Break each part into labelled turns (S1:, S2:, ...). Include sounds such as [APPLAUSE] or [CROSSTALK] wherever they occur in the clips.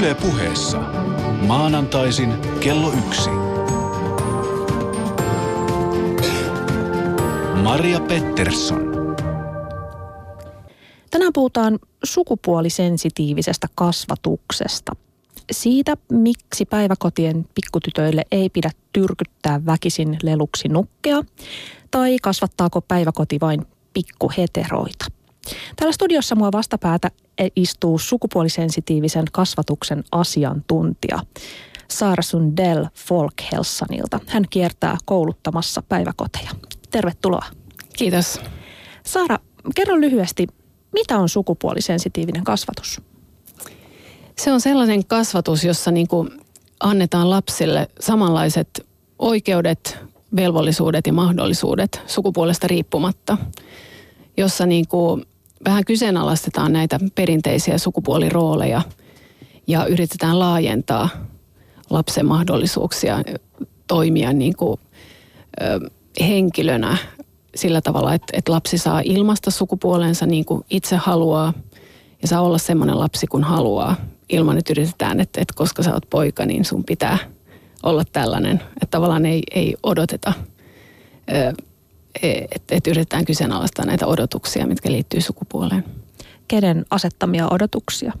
S1: Yle puheessa. Maanantaisin kello yksi. Maria Pettersson.
S2: Tänään puhutaan sukupuolisensitiivisestä kasvatuksesta. Siitä, miksi päiväkotien pikkutytöille ei pidä tyrkyttää väkisin leluksi nukkea, tai kasvattaako päiväkoti vain pikkuheteroita. Täällä studiossa mua vastapäätä istuu sukupuolisensitiivisen kasvatuksen asiantuntija Saara Sundell Folkhälsanilta. Hän kiertää kouluttamassa päiväkoteja. Tervetuloa.
S3: Kiitos.
S2: Saara, kerro lyhyesti, mitä on sukupuolisensitiivinen kasvatus?
S3: Se on sellainen kasvatus, jossa niin kuin annetaan lapsille samanlaiset oikeudet, velvollisuudet ja mahdollisuudet sukupuolesta riippumatta, jossa niin kuin vähän kyseenalaistetaan näitä perinteisiä sukupuolirooleja ja yritetään laajentaa lapsen mahdollisuuksia toimia niin kuin, henkilönä sillä tavalla, että, että lapsi saa ilmasta sukupuolensa niin kuin itse haluaa ja saa olla semmoinen lapsi kuin haluaa ilman, että yritetään, että, että koska sä oot poika, niin sun pitää olla tällainen. Että tavallaan ei, ei odoteta, että, että yritetään kyseenalaistaa näitä odotuksia, mitkä liittyy sukupuoleen.
S2: Kenen asettamia odotuksia?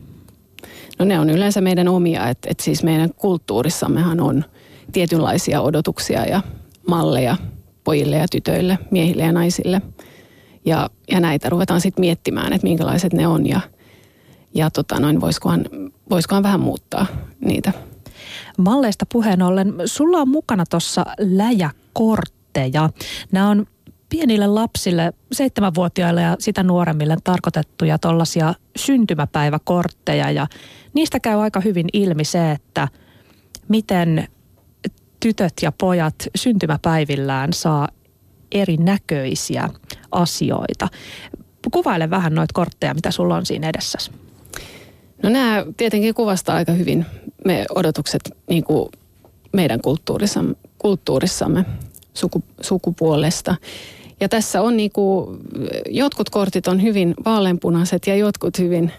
S3: No ne on yleensä meidän omia, että, että siis meidän kulttuurissammehan on tietynlaisia odotuksia ja malleja pojille ja tytöille, miehille ja naisille. Ja, ja näitä ruvetaan sitten miettimään, että minkälaiset ne on ja, ja tota noin, voisikohan, voisikohan vähän muuttaa niitä.
S2: Malleista puheen ollen, sulla on mukana tuossa läjäkortteja. Nämä on pienille lapsille, seitsemänvuotiaille ja sitä nuoremmille tarkoitettuja tuollaisia syntymäpäiväkortteja ja niistä käy aika hyvin ilmi se, että miten tytöt ja pojat syntymäpäivillään saa erinäköisiä asioita. Kuvaile vähän noita kortteja, mitä sulla on siinä edessäsi.
S3: No nämä tietenkin kuvastaa aika hyvin me odotukset niin kuin meidän kulttuurissamme, kulttuurissamme suku, sukupuolesta. Ja tässä on niin kuin, jotkut kortit on hyvin vaaleanpunaiset ja jotkut hyvin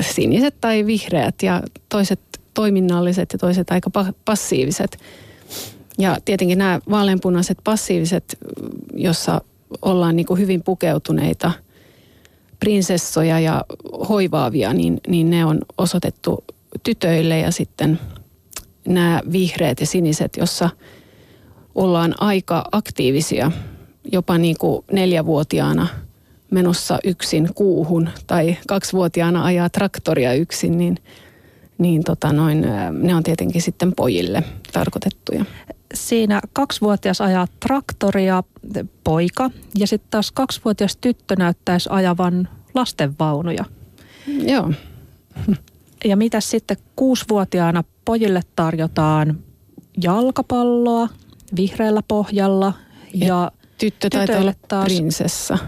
S3: siniset tai vihreät ja toiset toiminnalliset ja toiset aika passiiviset. Ja tietenkin nämä vaaleanpunaiset passiiviset, jossa ollaan niin kuin hyvin pukeutuneita prinsessoja ja hoivaavia, niin, niin ne on osoitettu tytöille ja sitten nämä vihreät ja siniset, jossa ollaan aika aktiivisia, jopa niin kuin neljävuotiaana menossa yksin kuuhun tai kaksivuotiaana ajaa traktoria yksin, niin – niin tota noin, ne on tietenkin sitten pojille tarkoitettuja.
S2: Siinä kaksivuotias ajaa traktoria, poika, ja sitten taas kaksivuotias tyttö näyttäisi ajavan lastenvaunuja.
S3: Joo.
S2: Ja mitä sitten kuusivuotiaana pojille tarjotaan jalkapalloa vihreällä pohjalla ja, ja
S3: tyttö taitaa olla taas prinsessa.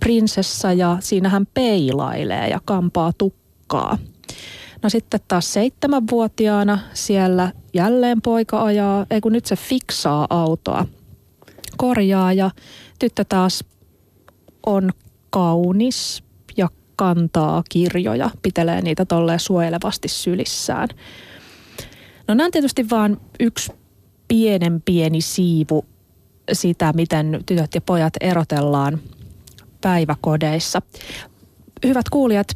S2: Prinsessa ja siinähän peilailee ja kampaa tukkaa. No sitten taas seitsemänvuotiaana siellä jälleen poika ajaa, ei kun nyt se fiksaa autoa, korjaa ja tyttö taas on kaunis ja kantaa kirjoja, pitelee niitä tolleen suojelevasti sylissään. No nämä on tietysti vain yksi pienen pieni siivu sitä, miten tytöt ja pojat erotellaan päiväkodeissa. Hyvät kuulijat,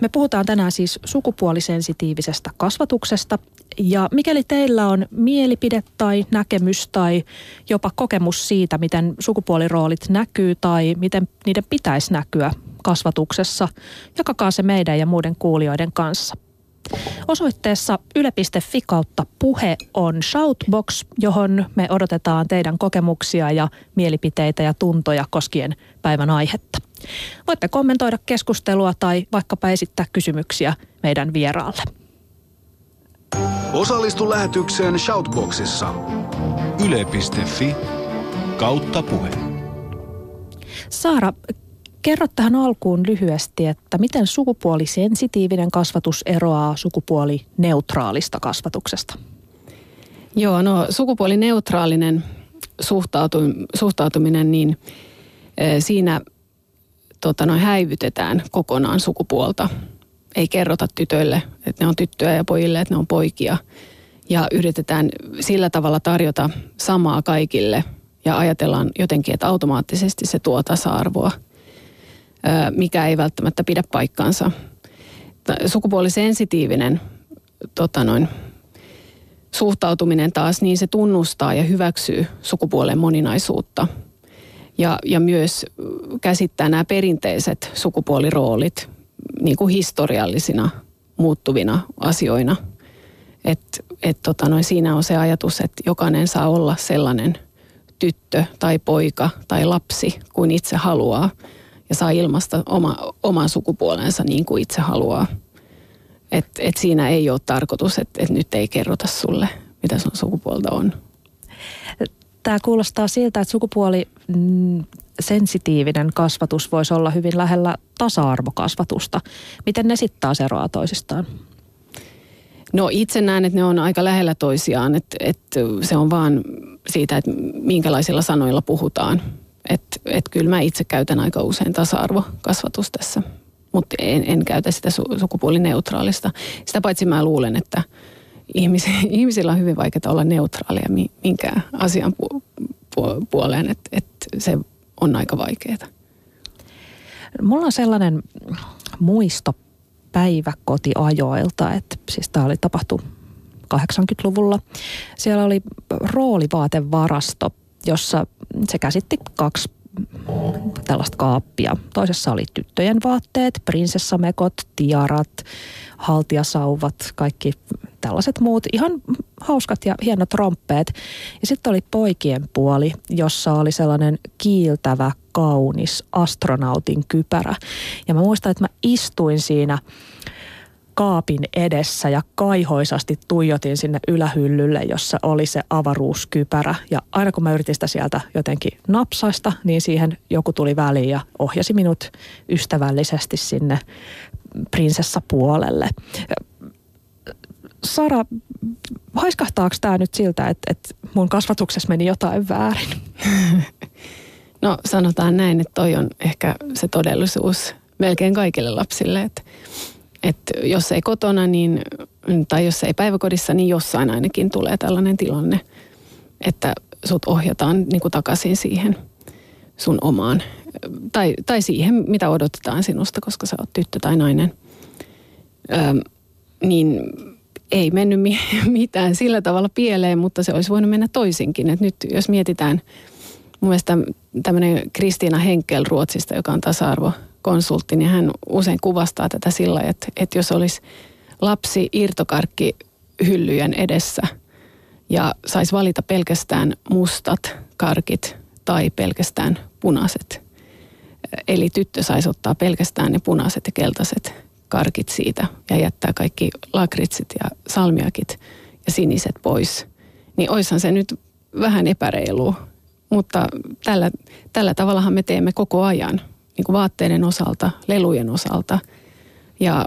S2: me puhutaan tänään siis sukupuolisensitiivisestä kasvatuksesta ja mikäli teillä on mielipide tai näkemys tai jopa kokemus siitä, miten sukupuoliroolit näkyy tai miten niiden pitäisi näkyä kasvatuksessa, jakakaa se meidän ja muiden kuulijoiden kanssa. Osoitteessa yle.fi kautta puhe on Shoutbox, johon me odotetaan teidän kokemuksia ja mielipiteitä ja tuntoja koskien päivän aihetta. Voitte kommentoida keskustelua tai vaikkapa esittää kysymyksiä meidän vieraalle.
S1: Osallistu lähetykseen Shoutboxissa. Yle.fi kautta puhe.
S2: Saara, kerro tähän alkuun lyhyesti, että miten sukupuolisensitiivinen kasvatus eroaa sukupuolineutraalista kasvatuksesta?
S3: Joo, no sukupuolineutraalinen suhtautuminen, niin siinä tota, noin häivytetään kokonaan sukupuolta. ei kerrota tytöille, että ne on tyttöjä ja pojille, että ne on poikia. Ja yritetään sillä tavalla tarjota samaa kaikille ja ajatellaan jotenkin, että automaattisesti se tuo tasa-arvoa, mikä ei välttämättä pidä paikkaansa. Sukupuolisensitiivinen tota noin, suhtautuminen taas, niin se tunnustaa ja hyväksyy sukupuolen moninaisuutta. Ja, ja myös käsittää nämä perinteiset sukupuoliroolit niin kuin historiallisina muuttuvina asioina. Et, et tota noin, siinä on se ajatus, että jokainen saa olla sellainen tyttö tai poika tai lapsi kuin itse haluaa ja saa ilmasta oma, oman sukupuolensa niin kuin itse haluaa. Et, et siinä ei ole tarkoitus, että et nyt ei kerrota sulle, mitä sun sukupuolta on.
S2: Tämä kuulostaa siltä, että sukupuoli mm, sensitiivinen kasvatus voisi olla hyvin lähellä tasa-arvokasvatusta. Miten ne sitten taas eroaa toisistaan?
S3: No itse näen, että ne on aika lähellä toisiaan, että, että se on vaan siitä, että minkälaisilla sanoilla puhutaan. Että, että kyllä mä itse käytän aika usein tasa-arvokasvatus tässä, mutta en, en käytä sitä su, sukupuolineutraalista. Sitä paitsi mä luulen, että ihmis, [LAUGHS] ihmisillä on hyvin vaikeaa olla neutraalia minkään asian pu, pu, puoleen, että, että se on aika vaikeaa.
S2: Mulla on sellainen muisto päiväkotiajoilta, että siis tämä oli tapahtu 80-luvulla. Siellä oli roolivaatevarasto, jossa se käsitti kaksi tällaista kaappia. Toisessa oli tyttöjen vaatteet, prinsessamekot, tiarat, haltiasauvat, kaikki tällaiset muut ihan hauskat ja hienot romppeet. Ja sitten oli poikien puoli, jossa oli sellainen kiiltävä, kaunis astronautin kypärä. Ja mä muistan, että mä istuin siinä kaapin edessä ja kaihoisasti tuijotin sinne ylähyllylle, jossa oli se avaruuskypärä. Ja aina kun mä yritin sitä sieltä jotenkin napsaista, niin siihen joku tuli väliin ja ohjasi minut ystävällisesti sinne prinsessapuolelle. Sara, haiskahtaako tämä nyt siltä, että, että mun kasvatuksessa meni jotain väärin? [LAUGHS]
S3: No sanotaan näin, että toi on ehkä se todellisuus melkein kaikille lapsille, että, että jos ei kotona niin, tai jos ei päiväkodissa, niin jossain ainakin tulee tällainen tilanne, että sut ohjataan niin kuin takaisin siihen sun omaan, tai, tai siihen, mitä odotetaan sinusta, koska sä oot tyttö tai nainen. Ö, niin ei mennyt [LAUGHS] mitään sillä tavalla pieleen, mutta se olisi voinut mennä toisinkin. Et nyt jos mietitään, mun mielestä tämmöinen Kristiina Henkel Ruotsista, joka on tasa-arvokonsultti, niin hän usein kuvastaa tätä sillä, että, että jos olisi lapsi irtokarkki hyllyjen edessä ja saisi valita pelkästään mustat karkit tai pelkästään punaiset. Eli tyttö saisi ottaa pelkästään ne punaiset ja keltaiset karkit siitä ja jättää kaikki lakritsit ja salmiakit ja siniset pois, niin oishan se nyt vähän epäreilu. Mutta tällä, tällä tavallahan me teemme koko ajan, niin kuin vaatteiden osalta, lelujen osalta. Ja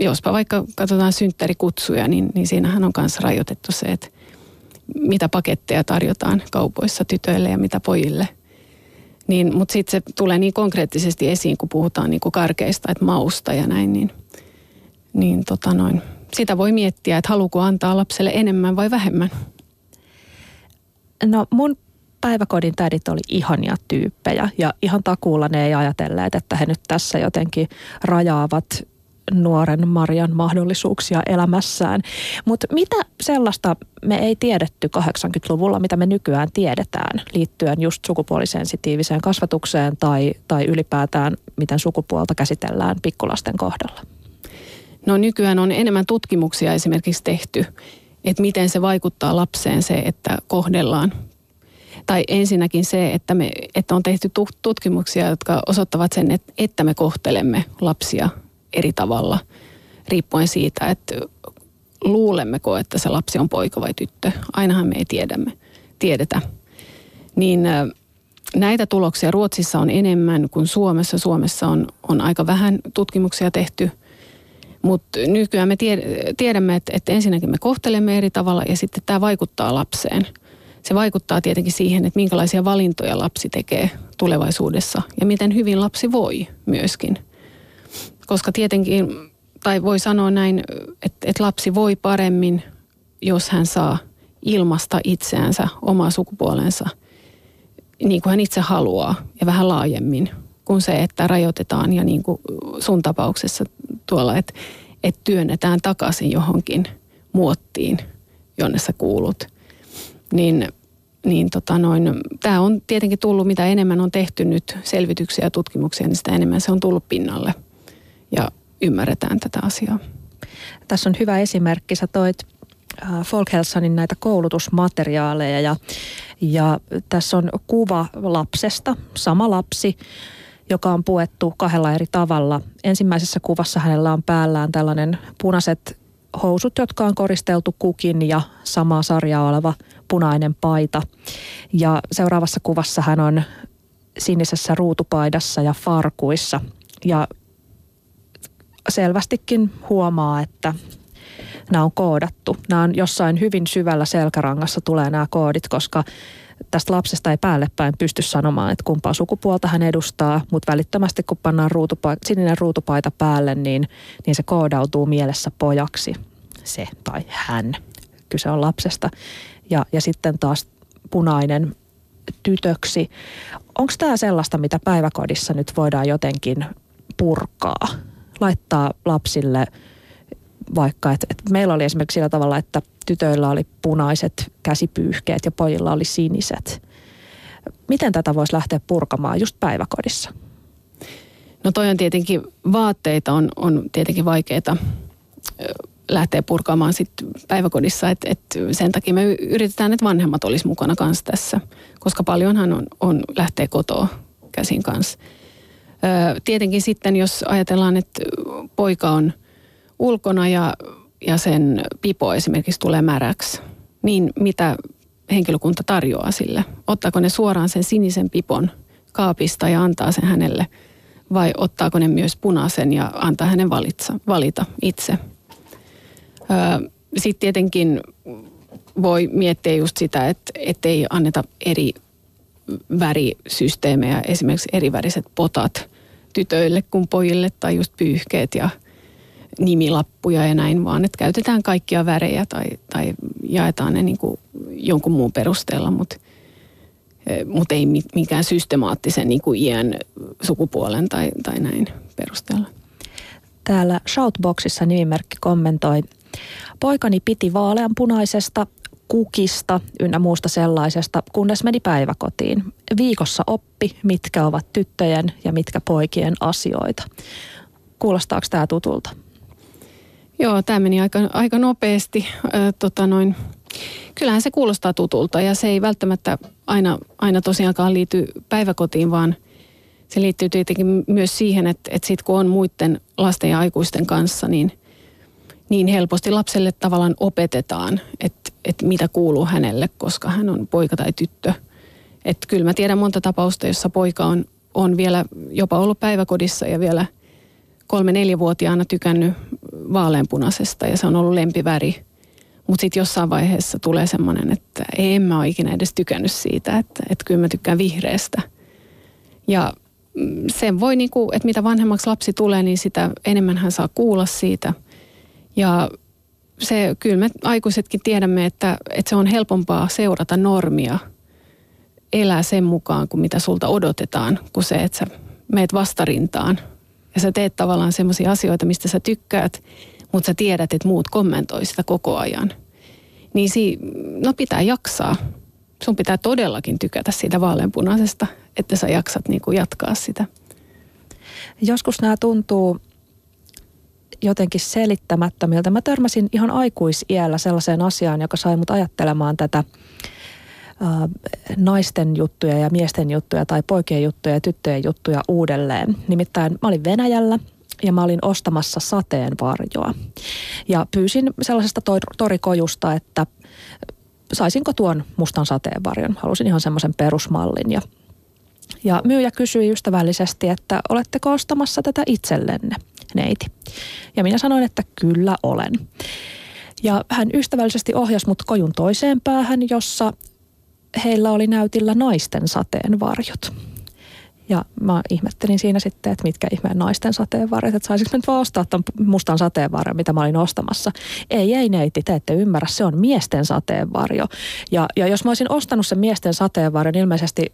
S3: jospa vaikka katsotaan synttärikutsuja, niin, niin siinähän on myös rajoitettu se, että mitä paketteja tarjotaan kaupoissa tytöille ja mitä pojille. Niin, mutta sitten se tulee niin konkreettisesti esiin, kun puhutaan niin kuin karkeista, että mausta ja näin, niin niin tota noin, sitä voi miettiä, että haluuko antaa lapselle enemmän vai vähemmän.
S2: No mun päiväkodin tädit oli ihania tyyppejä ja ihan takuulla ne ei ajatelleet, että he nyt tässä jotenkin rajaavat nuoren Marian mahdollisuuksia elämässään. Mutta mitä sellaista me ei tiedetty 80-luvulla, mitä me nykyään tiedetään liittyen just sukupuolisensitiiviseen kasvatukseen tai, tai ylipäätään miten sukupuolta käsitellään pikkulasten kohdalla?
S3: No nykyään on enemmän tutkimuksia esimerkiksi tehty, että miten se vaikuttaa lapseen se, että kohdellaan. Tai ensinnäkin se, että, me, että on tehty tutkimuksia, jotka osoittavat sen, että, me kohtelemme lapsia eri tavalla, riippuen siitä, että luulemmeko, että se lapsi on poika vai tyttö. Ainahan me ei tiedämme, tiedetä. Niin näitä tuloksia Ruotsissa on enemmän kuin Suomessa. Suomessa on, on aika vähän tutkimuksia tehty – mutta nykyään me tiedämme, että, että ensinnäkin me kohtelemme eri tavalla ja sitten tämä vaikuttaa lapseen. Se vaikuttaa tietenkin siihen, että minkälaisia valintoja lapsi tekee tulevaisuudessa ja miten hyvin lapsi voi myöskin. Koska tietenkin tai voi sanoa näin, että, että lapsi voi paremmin, jos hän saa ilmasta itseänsä, omaa sukupuolensa, niin kuin hän itse haluaa ja vähän laajemmin kuin se, että rajoitetaan ja niin kuin sun tapauksessa tuolla, että, että työnnetään takaisin johonkin muottiin, jonne sä kuulut. Niin, niin tota noin, tämä on tietenkin tullut, mitä enemmän on tehty nyt selvityksiä ja tutkimuksia, niin sitä enemmän se on tullut pinnalle ja ymmärretään tätä asiaa.
S2: Tässä on hyvä esimerkki. Sä toit äh, Folkhälsanin näitä koulutusmateriaaleja ja, ja tässä on kuva lapsesta, sama lapsi, joka on puettu kahdella eri tavalla. Ensimmäisessä kuvassa hänellä on päällään tällainen punaiset housut, jotka on koristeltu kukin ja samaa sarjaa oleva punainen paita. Ja seuraavassa kuvassa hän on sinisessä ruutupaidassa ja farkuissa. Ja selvästikin huomaa, että nämä on koodattu. Nämä on jossain hyvin syvällä selkärangassa tulee nämä koodit, koska tästä lapsesta ei päälle päin pysty sanomaan, että kumpaa sukupuolta hän edustaa, mutta välittömästi kun pannaan ruutupaita, sininen ruutupaita päälle, niin, niin se koodautuu mielessä pojaksi, se tai hän. Kyse on lapsesta. Ja, ja sitten taas punainen tytöksi. Onko tämä sellaista, mitä päiväkodissa nyt voidaan jotenkin purkaa? Laittaa lapsille vaikka, että, että meillä oli esimerkiksi sillä tavalla, että tytöillä oli punaiset käsipyyhkeet ja pojilla oli siniset. Miten tätä voisi lähteä purkamaan just päiväkodissa?
S3: No toi on tietenkin, vaatteita on, on tietenkin vaikeita lähteä purkaamaan sit päiväkodissa, että et sen takia me yritetään, että vanhemmat olisi mukana kanssa tässä, koska paljonhan on, on lähtee kotoa käsin kanssa. Tietenkin sitten, jos ajatellaan, että poika on ulkona ja ja sen pipo esimerkiksi tulee märäksi, niin mitä henkilökunta tarjoaa sille? Ottaako ne suoraan sen sinisen pipon kaapista ja antaa sen hänelle vai ottaako ne myös punaisen ja antaa hänen valitsa, valita itse? Sitten tietenkin voi miettiä just sitä, että ei anneta eri värisysteemejä, esimerkiksi eri väriset potat tytöille kuin pojille tai just pyyhkeet ja – nimilappuja ja näin, vaan että käytetään kaikkia värejä tai, tai jaetaan ne niin kuin jonkun muun perusteella, mutta mut ei mikään systemaattisen niin kuin iän, sukupuolen tai, tai näin perusteella.
S2: Täällä Shoutboxissa nimimerkki kommentoi, poikani piti vaaleanpunaisesta, kukista ynnä muusta sellaisesta, kunnes meni päiväkotiin. Viikossa oppi, mitkä ovat tyttöjen ja mitkä poikien asioita. Kuulostaako tämä tutulta?
S3: Joo, tämä meni aika, aika nopeasti. Ö, tota noin. Kyllähän se kuulostaa tutulta ja se ei välttämättä aina, aina tosiaankaan liity päiväkotiin, vaan se liittyy tietenkin myös siihen, että, että sit kun on muiden lasten ja aikuisten kanssa, niin, niin helposti lapselle tavallaan opetetaan, että, että mitä kuuluu hänelle, koska hän on poika tai tyttö. Että kyllä mä tiedän monta tapausta, jossa poika on, on vielä jopa ollut päiväkodissa ja vielä kolme-neljävuotiaana tykännyt vaaleanpunaisesta ja se on ollut lempiväri. Mutta sitten jossain vaiheessa tulee semmoinen, että en mä ole ikinä edes tykännyt siitä, että, että kyllä mä tykkään vihreästä. Ja mm, sen voi, niinku, että mitä vanhemmaksi lapsi tulee, niin sitä enemmän hän saa kuulla siitä. Ja se, kyllä me aikuisetkin tiedämme, että, että se on helpompaa seurata normia, elää sen mukaan kuin mitä sulta odotetaan, kuin se, että sä meet vastarintaan ja sä teet tavallaan semmoisia asioita, mistä sä tykkäät, mutta sä tiedät, että muut kommentoi sitä koko ajan. Niin si, no pitää jaksaa. Sun pitää todellakin tykätä siitä vaaleanpunaisesta, että sä jaksat niin kuin jatkaa sitä.
S2: Joskus nämä tuntuu jotenkin selittämättömiltä. Mä törmäsin ihan aikuisiällä sellaiseen asiaan, joka sai mut ajattelemaan tätä naisten juttuja ja miesten juttuja tai poikien juttuja ja tyttöjen juttuja uudelleen. Nimittäin mä olin Venäjällä ja mä olin ostamassa sateenvarjoa. Ja pyysin sellaisesta torikojusta, että saisinko tuon mustan sateenvarjon. Halusin ihan semmoisen perusmallin ja ja myyjä kysyi ystävällisesti, että oletteko ostamassa tätä itsellenne, neiti. Ja minä sanoin, että kyllä olen. Ja hän ystävällisesti ohjasi mut kojun toiseen päähän, jossa heillä oli näytillä naisten sateenvarjot. Ja mä ihmettelin siinä sitten, että mitkä ihmeen naisten sateenvarret, että saisinko nyt vaan ostaa tämän mustan sateenvarren, mitä mä olin ostamassa. Ei, ei neiti, te ette ymmärrä, se on miesten sateenvarjo. Ja, ja jos mä olisin ostanut sen miesten sateenvarjon, ilmeisesti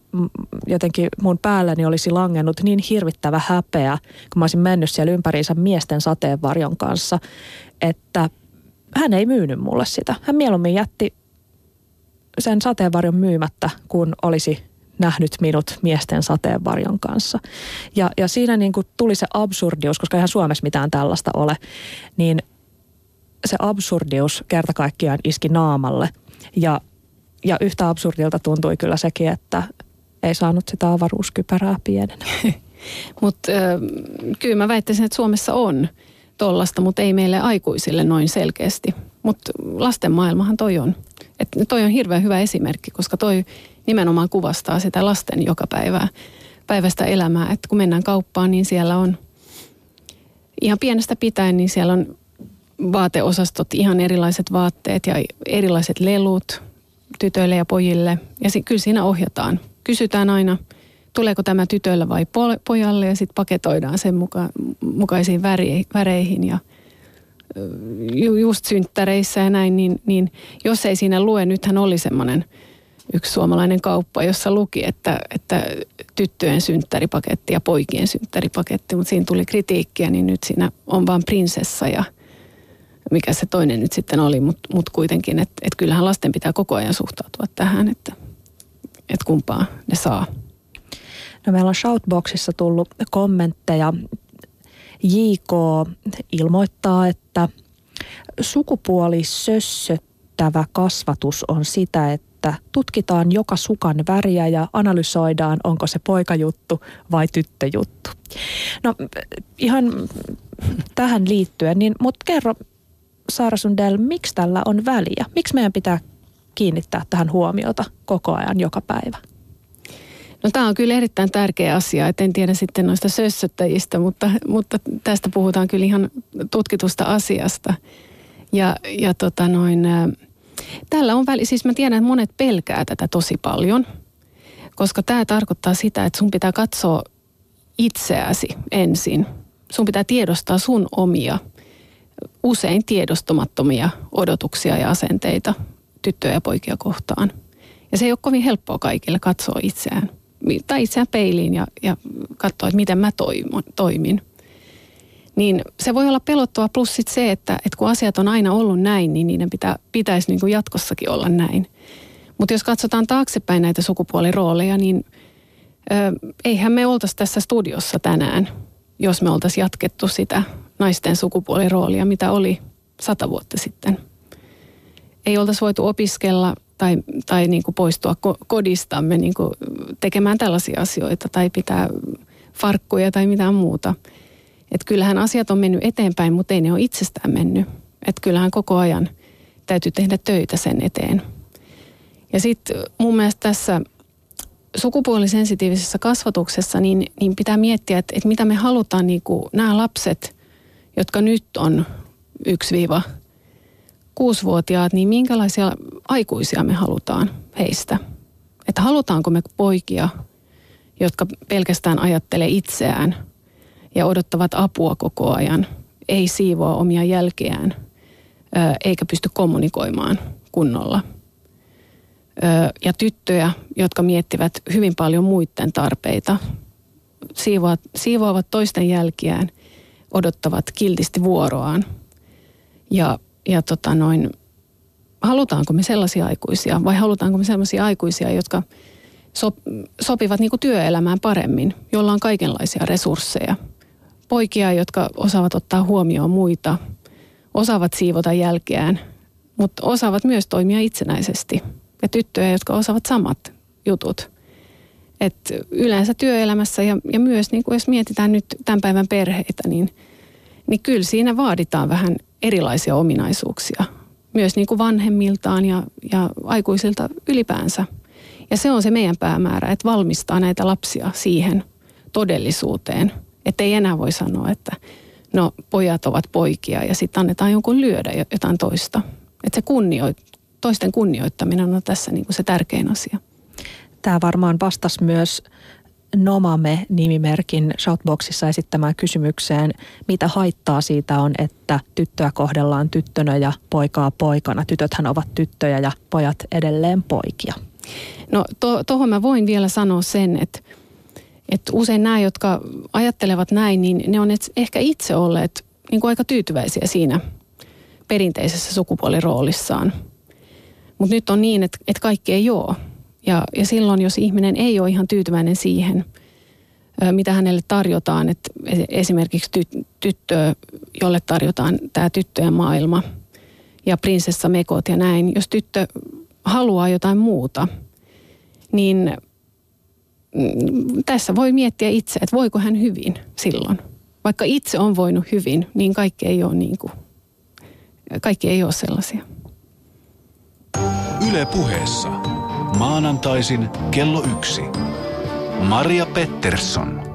S2: jotenkin mun päälläni olisi langennut niin hirvittävä häpeä, kun mä olisin mennyt siellä ympäriinsä miesten sateenvarjon kanssa, että hän ei myynyt mulle sitä. Hän mieluummin jätti sen sateenvarjon myymättä, kun olisi nähnyt minut miesten sateenvarjon kanssa. Ja, ja siinä niin kuin tuli se absurdius, koska eihän Suomessa mitään tällaista ole, niin se absurdius kerta kaikkiaan iski naamalle. Ja, ja yhtä absurdilta tuntui kyllä sekin, että ei saanut sitä avaruuskypärää pienenä. [LAUGHS]
S3: mutta kyllä mä väittäisin, että Suomessa on tollasta, mutta ei meille aikuisille noin selkeästi. Mutta lasten maailmahan toi on. Et toi on hirveän hyvä esimerkki, koska toi nimenomaan kuvastaa sitä lasten joka päivää, päivästä elämää. Että kun mennään kauppaan, niin siellä on ihan pienestä pitäen, niin siellä on vaateosastot, ihan erilaiset vaatteet ja erilaiset lelut tytöille ja pojille. Ja si- kyllä siinä ohjataan. Kysytään aina, tuleeko tämä tytölle vai pojalle ja sitten paketoidaan sen muka- mukaisiin väreihin ja – just synttäreissä ja näin, niin, niin jos ei siinä lue, nythän oli semmoinen yksi suomalainen kauppa, jossa luki, että, että tyttöjen synttäripaketti ja poikien synttäripaketti, mutta siinä tuli kritiikkiä, niin nyt siinä on vain prinsessa ja mikä se toinen nyt sitten oli, mutta mut kuitenkin, että et kyllähän lasten pitää koko ajan suhtautua tähän, että et kumpaa ne saa.
S2: No meillä on Shoutboxissa tullut kommentteja JK ilmoittaa, että sukupuolisössöttävä kasvatus on sitä, että tutkitaan joka sukan väriä ja analysoidaan, onko se poikajuttu vai tyttöjuttu. No ihan tähän liittyen, niin mutta kerro Saara Sundell, miksi tällä on väliä? Miksi meidän pitää kiinnittää tähän huomiota koko ajan joka päivä?
S3: No tämä on kyllä erittäin tärkeä asia, että en tiedä sitten noista sössöttäjistä, mutta, mutta tästä puhutaan kyllä ihan tutkitusta asiasta. Ja, ja tota noin, tällä on väli, siis mä tiedän, että monet pelkää tätä tosi paljon, koska tämä tarkoittaa sitä, että sun pitää katsoa itseäsi ensin. Sun pitää tiedostaa sun omia, usein tiedostamattomia odotuksia ja asenteita tyttöjä ja poikia kohtaan. Ja se ei ole kovin helppoa kaikille katsoa itseään tai itseään peiliin ja, ja katsoa, että miten mä toimin. Niin se voi olla pelottava plus sit se, että, että kun asiat on aina ollut näin, niin niiden pitää, pitäisi niin kuin jatkossakin olla näin. Mutta jos katsotaan taaksepäin näitä sukupuolirooleja, niin ö, eihän me oltaisi tässä studiossa tänään, jos me oltaisiin jatkettu sitä naisten sukupuoliroolia, mitä oli sata vuotta sitten. Ei oltaisi voitu opiskella tai, tai niin kuin poistua kodistamme niin kuin tekemään tällaisia asioita tai pitää farkkuja tai mitään muuta. Että kyllähän asiat on mennyt eteenpäin, mutta ei ne ole itsestään mennyt. Että kyllähän koko ajan täytyy tehdä töitä sen eteen. Ja sitten mun mielestä tässä sukupuolisensitiivisessä kasvatuksessa niin, niin pitää miettiä, että, että mitä me halutaan niin kuin nämä lapset, jotka nyt on 1- kuusivuotiaat, niin minkälaisia aikuisia me halutaan heistä? Että halutaanko me poikia, jotka pelkästään ajattelee itseään ja odottavat apua koko ajan, ei siivoa omia jälkeään, eikä pysty kommunikoimaan kunnolla. Ja tyttöjä, jotka miettivät hyvin paljon muiden tarpeita, siivoavat, siivoavat toisten jälkiään, odottavat kiltisti vuoroaan ja ja tota noin, halutaanko me sellaisia aikuisia vai halutaanko me sellaisia aikuisia, jotka so, sopivat niin työelämään paremmin, jolla on kaikenlaisia resursseja. Poikia, jotka osaavat ottaa huomioon muita, osaavat siivota jälkeään, mutta osaavat myös toimia itsenäisesti. Ja tyttöjä, jotka osaavat samat jutut. Et yleensä työelämässä ja, ja myös niin kuin jos mietitään nyt tämän päivän perheitä, niin, niin kyllä siinä vaaditaan vähän erilaisia ominaisuuksia. Myös niin kuin vanhemmiltaan ja, ja aikuisilta ylipäänsä. Ja se on se meidän päämäärä, että valmistaa näitä lapsia siihen todellisuuteen. Että ei enää voi sanoa, että no pojat ovat poikia ja sitten annetaan jonkun lyödä jotain toista. Että se kunnioit, toisten kunnioittaminen on tässä niin kuin se tärkein asia.
S2: Tämä varmaan vastasi myös Nomame-nimimerkin Shoutboxissa esittämään kysymykseen, mitä haittaa siitä on, että tyttöä kohdellaan tyttönä ja poikaa poikana. Tytöthän ovat tyttöjä ja pojat edelleen poikia.
S3: No tuohon to, mä voin vielä sanoa sen, että, että usein nämä, jotka ajattelevat näin, niin ne on ehkä itse olleet niin kuin aika tyytyväisiä siinä perinteisessä sukupuoliroolissaan. Mutta nyt on niin, että, että kaikki ei ole. Ja, ja silloin, jos ihminen ei ole ihan tyytyväinen siihen, mitä hänelle tarjotaan, että esimerkiksi ty, tyttö, jolle tarjotaan tämä tyttöjen maailma ja prinsessa mekot ja näin, jos tyttö haluaa jotain muuta, niin tässä voi miettiä itse, että voiko hän hyvin silloin. Vaikka itse on voinut hyvin, niin kaikki ei ole, niin kuin, kaikki ei ole sellaisia.
S1: Yle puheessa. Maanantaisin kello yksi. Maria Pettersson.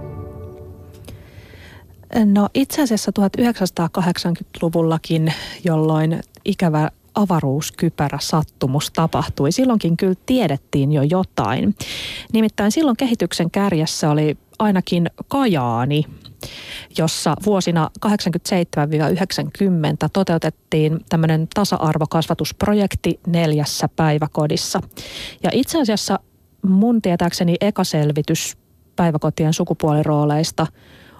S2: No itse asiassa 1980-luvullakin, jolloin ikävä avaruuskypärä sattumus tapahtui. Silloinkin kyllä tiedettiin jo jotain. Nimittäin silloin kehityksen kärjessä oli ainakin Kajaani, jossa vuosina 87-90 toteutettiin tämmöinen tasa-arvokasvatusprojekti neljässä päiväkodissa. Ja itse asiassa mun tietääkseni ekaselvitys päiväkotien sukupuolirooleista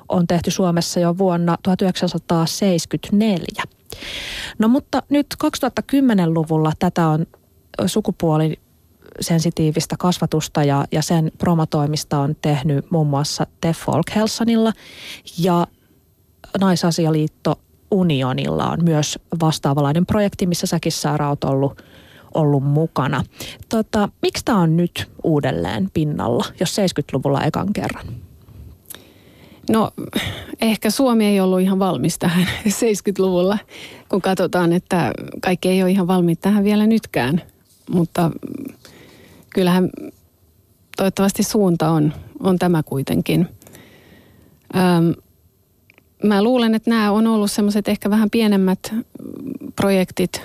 S2: on tehty Suomessa jo vuonna 1974. No mutta nyt 2010-luvulla tätä on sukupuoli sensitiivistä kasvatusta ja, ja sen promotoimista on tehnyt muun muassa The Folk Helsonilla ja Naisasialiitto Unionilla on myös vastaavalainen projekti, missä säkin Saara ollut, ollut mukana. Tota, miksi tämä on nyt uudelleen pinnalla, jos 70-luvulla ekan kerran?
S3: No ehkä Suomi ei ollut ihan valmis tähän [LAUGHS] 70-luvulla, kun katsotaan, että kaikki ei ole ihan valmiit tähän vielä nytkään. Mutta kyllähän toivottavasti suunta on, on tämä kuitenkin. Öm, mä luulen, että nämä on ollut semmoiset ehkä vähän pienemmät projektit,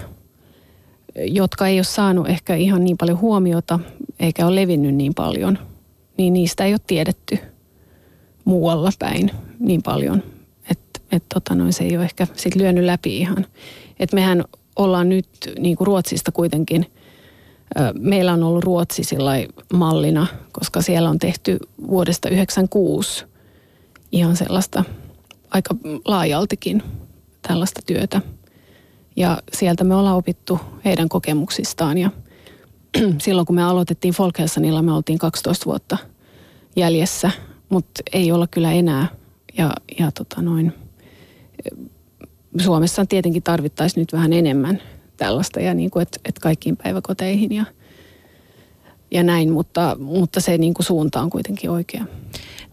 S3: jotka ei ole saanut ehkä ihan niin paljon huomiota, eikä ole levinnyt niin paljon. Niin niistä ei ole tiedetty muualla päin niin paljon. Että et tota se ei ole ehkä sit lyönyt läpi ihan. Et mehän ollaan nyt niin kuin Ruotsista kuitenkin – Meillä on ollut Ruotsi mallina, koska siellä on tehty vuodesta 1996 ihan sellaista aika laajaltikin tällaista työtä. Ja sieltä me ollaan opittu heidän kokemuksistaan ja [CLEARS THROAT] silloin kun me aloitettiin Folkhälsanilla me oltiin 12 vuotta jäljessä, mutta ei olla kyllä enää. Ja, ja tota noin, Suomessa tietenkin tarvittaisiin nyt vähän enemmän tällaista ja niin kuin, että, että kaikkiin päiväkoteihin ja, ja näin, mutta, mutta se niin kuin suunta on kuitenkin oikea.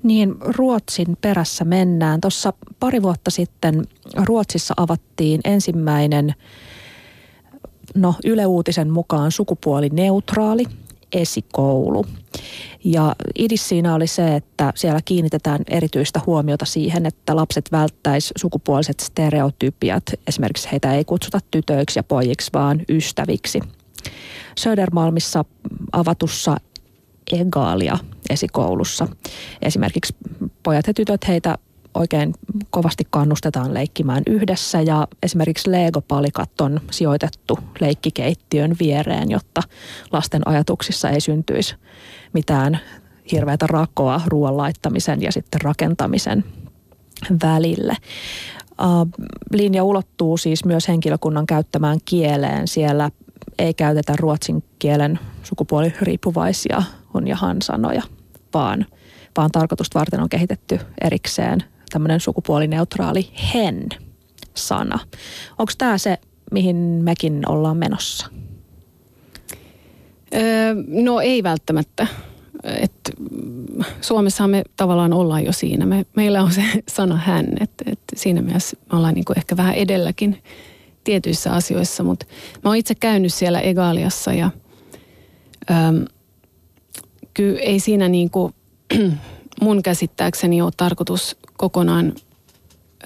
S2: Niin, Ruotsin perässä mennään. Tuossa pari vuotta sitten Ruotsissa avattiin ensimmäinen, no Yle Uutisen mukaan sukupuolineutraali esikoulu. Ja idis siinä oli se, että siellä kiinnitetään erityistä huomiota siihen, että lapset välttäisi sukupuoliset stereotypiat. Esimerkiksi heitä ei kutsuta tytöiksi ja pojiksi, vaan ystäviksi. Södermalmissa avatussa Egaalia esikoulussa. Esimerkiksi pojat ja tytöt heitä oikein kovasti kannustetaan leikkimään yhdessä ja esimerkiksi Lego-palikat on sijoitettu leikkikeittiön viereen, jotta lasten ajatuksissa ei syntyisi mitään hirveätä rakoa ruoan laittamisen ja sitten rakentamisen välille. Linja ulottuu siis myös henkilökunnan käyttämään kieleen. Siellä ei käytetä ruotsin kielen sukupuoliriippuvaisia on ja sanoja, vaan, vaan tarkoitusta varten on kehitetty erikseen tämmöinen sukupuolineutraali hen-sana. Onko tämä se, mihin mekin ollaan menossa?
S3: Öö, no ei välttämättä. Et Suomessa me tavallaan ollaan jo siinä. Me, meillä on se sana hän, että et siinä mielessä me ollaan niinku ehkä vähän edelläkin tietyissä asioissa, mutta mä oon itse käynyt siellä Egaliassa ja öö, kyllä ei siinä niinku, [CLEARS THROAT] mun käsittääkseni ole tarkoitus kokonaan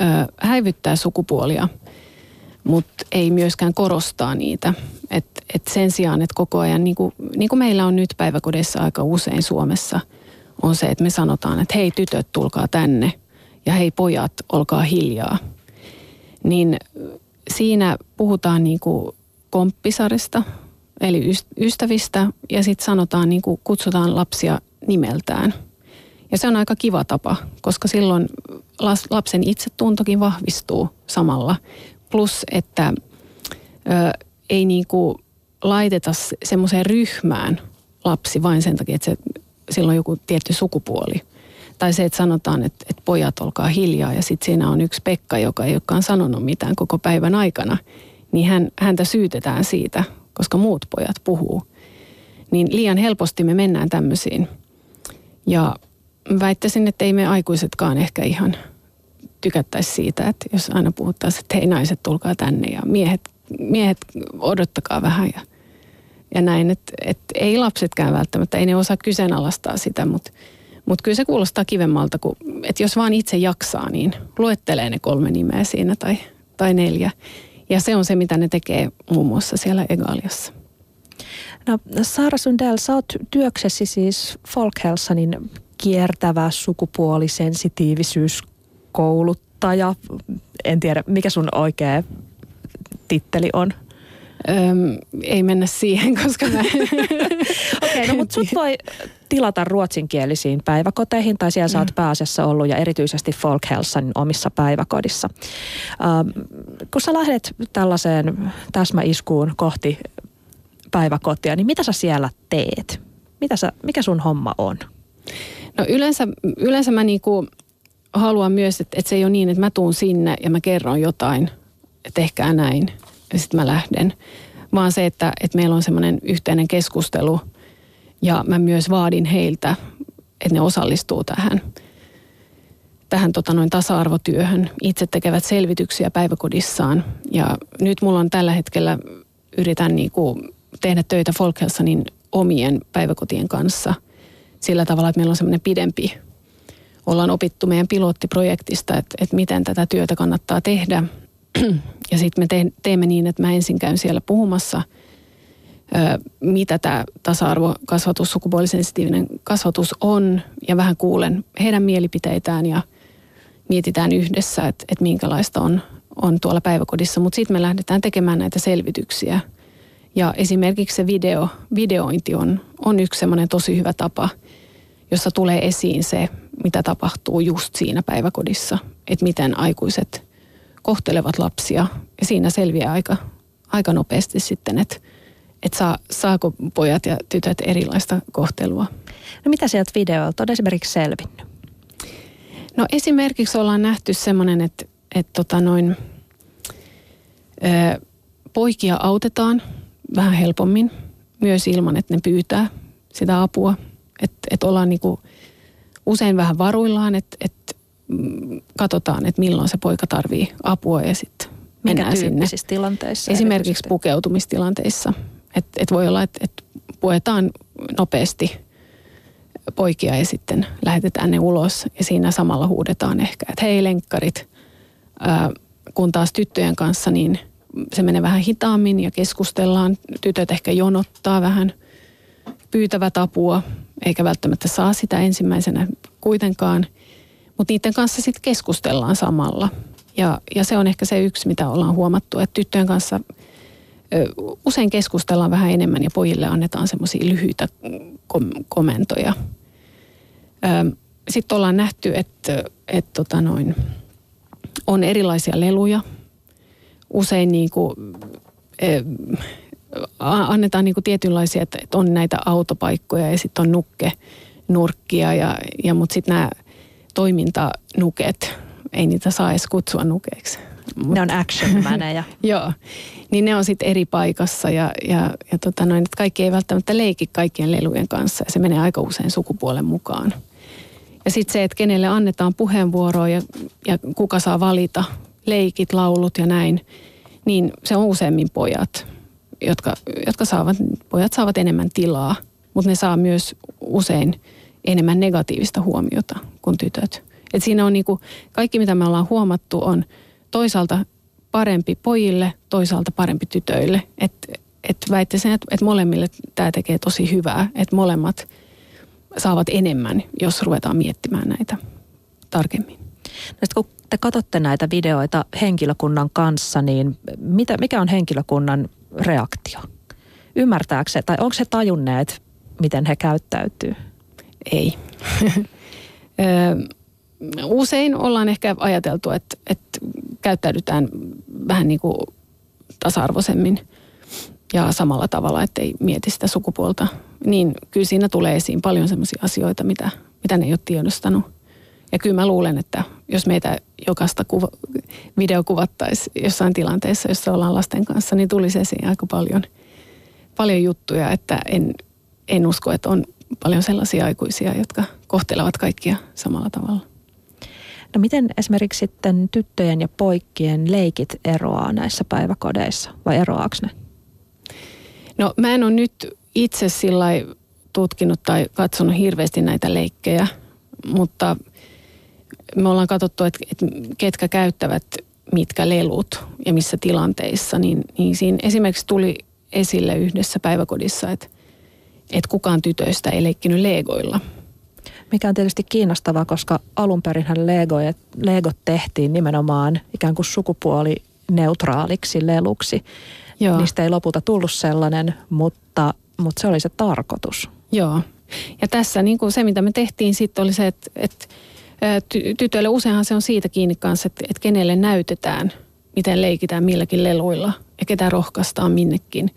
S3: ö, häivyttää sukupuolia, mutta ei myöskään korostaa niitä. Et, et sen sijaan, että koko ajan, niin kuin, niin kuin meillä on nyt päiväkodeissa aika usein Suomessa, on se, että me sanotaan, että hei tytöt, tulkaa tänne ja hei pojat, olkaa hiljaa. Niin siinä puhutaan niin kuin komppisarista, eli ystävistä, ja sitten sanotaan, niin kuin kutsutaan lapsia nimeltään. Ja se on aika kiva tapa, koska silloin lapsen itsetuntokin vahvistuu samalla. Plus, että ö, ei niin laiteta semmoiseen ryhmään lapsi vain sen takia, että se, sillä on joku tietty sukupuoli. Tai se, että sanotaan, että, että pojat olkaa hiljaa ja sitten siinä on yksi Pekka, joka ei olekaan sanonut mitään koko päivän aikana. Niin hän, häntä syytetään siitä, koska muut pojat puhuu. Niin liian helposti me mennään tämmöisiin. Ja väittäisin, että ei me aikuisetkaan ehkä ihan tykättäisi siitä, että jos aina puhuttaisiin, että hei naiset tulkaa tänne ja miehet, miehet odottakaa vähän ja, ja näin. Että, että ei lapsetkään välttämättä, ei ne osaa kyseenalaistaa sitä, mutta mutta kyllä se kuulostaa kivemmalta, että jos vaan itse jaksaa, niin luettelee ne kolme nimeä siinä tai, tai neljä. Ja se on se, mitä ne tekee muun muassa siellä Egaliassa.
S2: No Saara Sundell, sä oot työksesi siis Folkhälsanin kiertävä sukupuolisensitiivisyyskouluttaja. En tiedä, mikä sun oikea titteli on?
S3: Öm, ei mennä siihen, koska mä... [LAUGHS]
S2: Okei, okay, no mutta sut [LAUGHS] voi tilata ruotsinkielisiin päiväkoteihin, tai siellä mm. sä oot mm. pääasiassa ollut, ja erityisesti Folkhelsanin omissa päiväkodissa. Ähm, kun sä lähdet tällaiseen täsmäiskuun kohti päiväkotia, niin mitä sä siellä teet? Mitä sä, mikä sun homma on?
S3: No yleensä, yleensä mä niinku haluan myös, että, että se ei ole niin, että mä tuun sinne ja mä kerron jotain, että tehkää näin ja sitten mä lähden. Vaan se, että, että meillä on semmoinen yhteinen keskustelu ja mä myös vaadin heiltä, että ne osallistuu tähän, tähän tota noin tasa-arvotyöhön. Itse tekevät selvityksiä päiväkodissaan ja nyt mulla on tällä hetkellä, yritän niinku tehdä töitä Folkhelsanin omien päiväkotien kanssa sillä tavalla, että meillä on semmoinen pidempi ollaan opittu meidän pilottiprojektista, että, että miten tätä työtä kannattaa tehdä ja sitten me te, teemme niin, että mä ensin käyn siellä puhumassa, mitä tämä tasa-arvokasvatus, sukupuolisensitiivinen kasvatus on. Ja vähän kuulen heidän mielipiteitään ja mietitään yhdessä, että, että minkälaista on, on tuolla päiväkodissa. Mutta sitten me lähdetään tekemään näitä selvityksiä. Ja esimerkiksi se video, videointi on, on yksi semmoinen tosi hyvä tapa, jossa tulee esiin se, mitä tapahtuu just siinä päiväkodissa. Että miten aikuiset – kohtelevat lapsia. Ja siinä selviää aika, aika nopeasti sitten, että, että saa, saako pojat ja tytöt erilaista kohtelua.
S2: No mitä sieltä videolta on esimerkiksi selvinnyt?
S3: No esimerkiksi ollaan nähty semmoinen, että, että tota noin, ö, poikia autetaan vähän helpommin, myös ilman, että ne pyytää sitä apua. Että, että ollaan niinku usein vähän varuillaan, että, että katsotaan, että milloin se poika tarvii apua ja sitten mennään sinne.
S2: tilanteissa?
S3: Esimerkiksi pukeutumistilanteissa. Että et voi olla, että et puetaan nopeasti poikia ja sitten lähetetään ne ulos ja siinä samalla huudetaan ehkä, että hei lenkkarit. Ää, kun taas tyttöjen kanssa niin se menee vähän hitaammin ja keskustellaan. Tytöt ehkä jonottaa vähän, pyytävät apua, eikä välttämättä saa sitä ensimmäisenä kuitenkaan – mutta niiden kanssa sitten keskustellaan samalla. Ja, ja se on ehkä se yksi, mitä ollaan huomattu, että tyttöjen kanssa ö, usein keskustellaan vähän enemmän ja pojille annetaan semmoisia lyhyitä kom- komentoja. Sitten ollaan nähty, että, että tota noin, on erilaisia leluja. Usein niin kuin, ö, annetaan niin kuin tietynlaisia, että, että on näitä autopaikkoja ja sitten on nukke, nurkkia, ja, ja mutta sitten nämä toimintanuket, ei niitä saa edes kutsua nukeiksi.
S2: Mut, ne on action maneja. [LAUGHS]
S3: joo, niin ne on sitten eri paikassa ja, ja, ja tota noin, että kaikki ei välttämättä leiki kaikkien lelujen kanssa ja se menee aika usein sukupuolen mukaan. Ja sitten se, että kenelle annetaan puheenvuoroa ja, ja kuka saa valita leikit, laulut ja näin, niin se on useimmin pojat, jotka, jotka saavat, pojat saavat enemmän tilaa, mutta ne saa myös usein enemmän negatiivista huomiota kuin tytöt. Et siinä on niinku, kaikki mitä me ollaan huomattu on toisaalta parempi pojille, toisaalta parempi tytöille. Että et väittäisin, että et molemmille tämä tekee tosi hyvää, että molemmat saavat enemmän, jos ruvetaan miettimään näitä tarkemmin.
S2: No kun te katsotte näitä videoita henkilökunnan kanssa, niin mitä, mikä on henkilökunnan reaktio? Ymmärtääkö se, tai onko se tajunneet, miten he käyttäytyy?
S3: Ei. [LAUGHS] Usein ollaan ehkä ajateltu, että, että käyttäydytään vähän niin kuin tasa-arvoisemmin ja samalla tavalla, ettei mieti sitä sukupuolta. Niin kyllä siinä tulee esiin paljon sellaisia asioita, mitä, mitä ne ei ole tiedostanut. Ja kyllä mä luulen, että jos meitä jokaista kuva, videokuvattaisi jossain tilanteessa, jossa ollaan lasten kanssa, niin tulisi esiin aika paljon, paljon juttuja, että en, en usko, että on paljon sellaisia aikuisia, jotka kohtelevat kaikkia samalla tavalla.
S2: No miten esimerkiksi sitten tyttöjen ja poikien leikit eroaa näissä päiväkodeissa vai eroaako ne?
S3: No mä en ole nyt itse sillä tutkinut tai katsonut hirveästi näitä leikkejä, mutta me ollaan katsottu, että, että ketkä käyttävät mitkä lelut ja missä tilanteissa, niin, niin siinä esimerkiksi tuli esille yhdessä päiväkodissa, että, että kukaan tytöistä ei leikkinyt legoilla.
S2: Mikä on tietysti kiinnostavaa, koska alun perin Lego, Lego tehtiin nimenomaan ikään kuin sukupuolineutraaliksi leluksi. Joo. Niistä ei lopulta tullut sellainen, mutta, mutta se oli se tarkoitus.
S3: Joo. Ja tässä niin kuin se, mitä me tehtiin sitten oli se, että, että tytöille useinhan se on siitä kiinni kanssa, että, että kenelle näytetään, miten leikitään milläkin leluilla ja ketä rohkaistaan minnekin.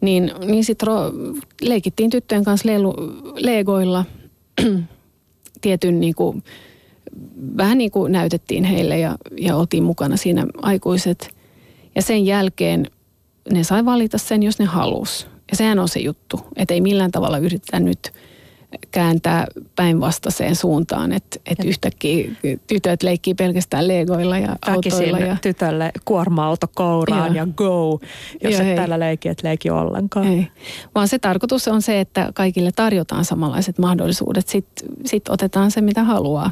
S3: Niin, niin sitten ro- leikittiin tyttöjen kanssa lelu, legoilla [CLEARS THROAT] tietyn niin kuin, vähän niin kuin näytettiin heille ja, ja oltiin mukana siinä aikuiset. Ja sen jälkeen ne sai valita sen, jos ne halus. Ja sehän on se juttu, että ei millään tavalla yritetä nyt kääntää päinvastaiseen suuntaan, että, että yhtäkkiä tytöt leikkii pelkästään legoilla ja Väkisin autoilla. Ja...
S2: tytölle kuorma-auto kouraan ja, ja go, jos ja et tällä leiki, et leiki ollenkaan. Ei.
S3: Vaan se tarkoitus on se, että kaikille tarjotaan samanlaiset mahdollisuudet. Sitten sit otetaan se, mitä haluaa.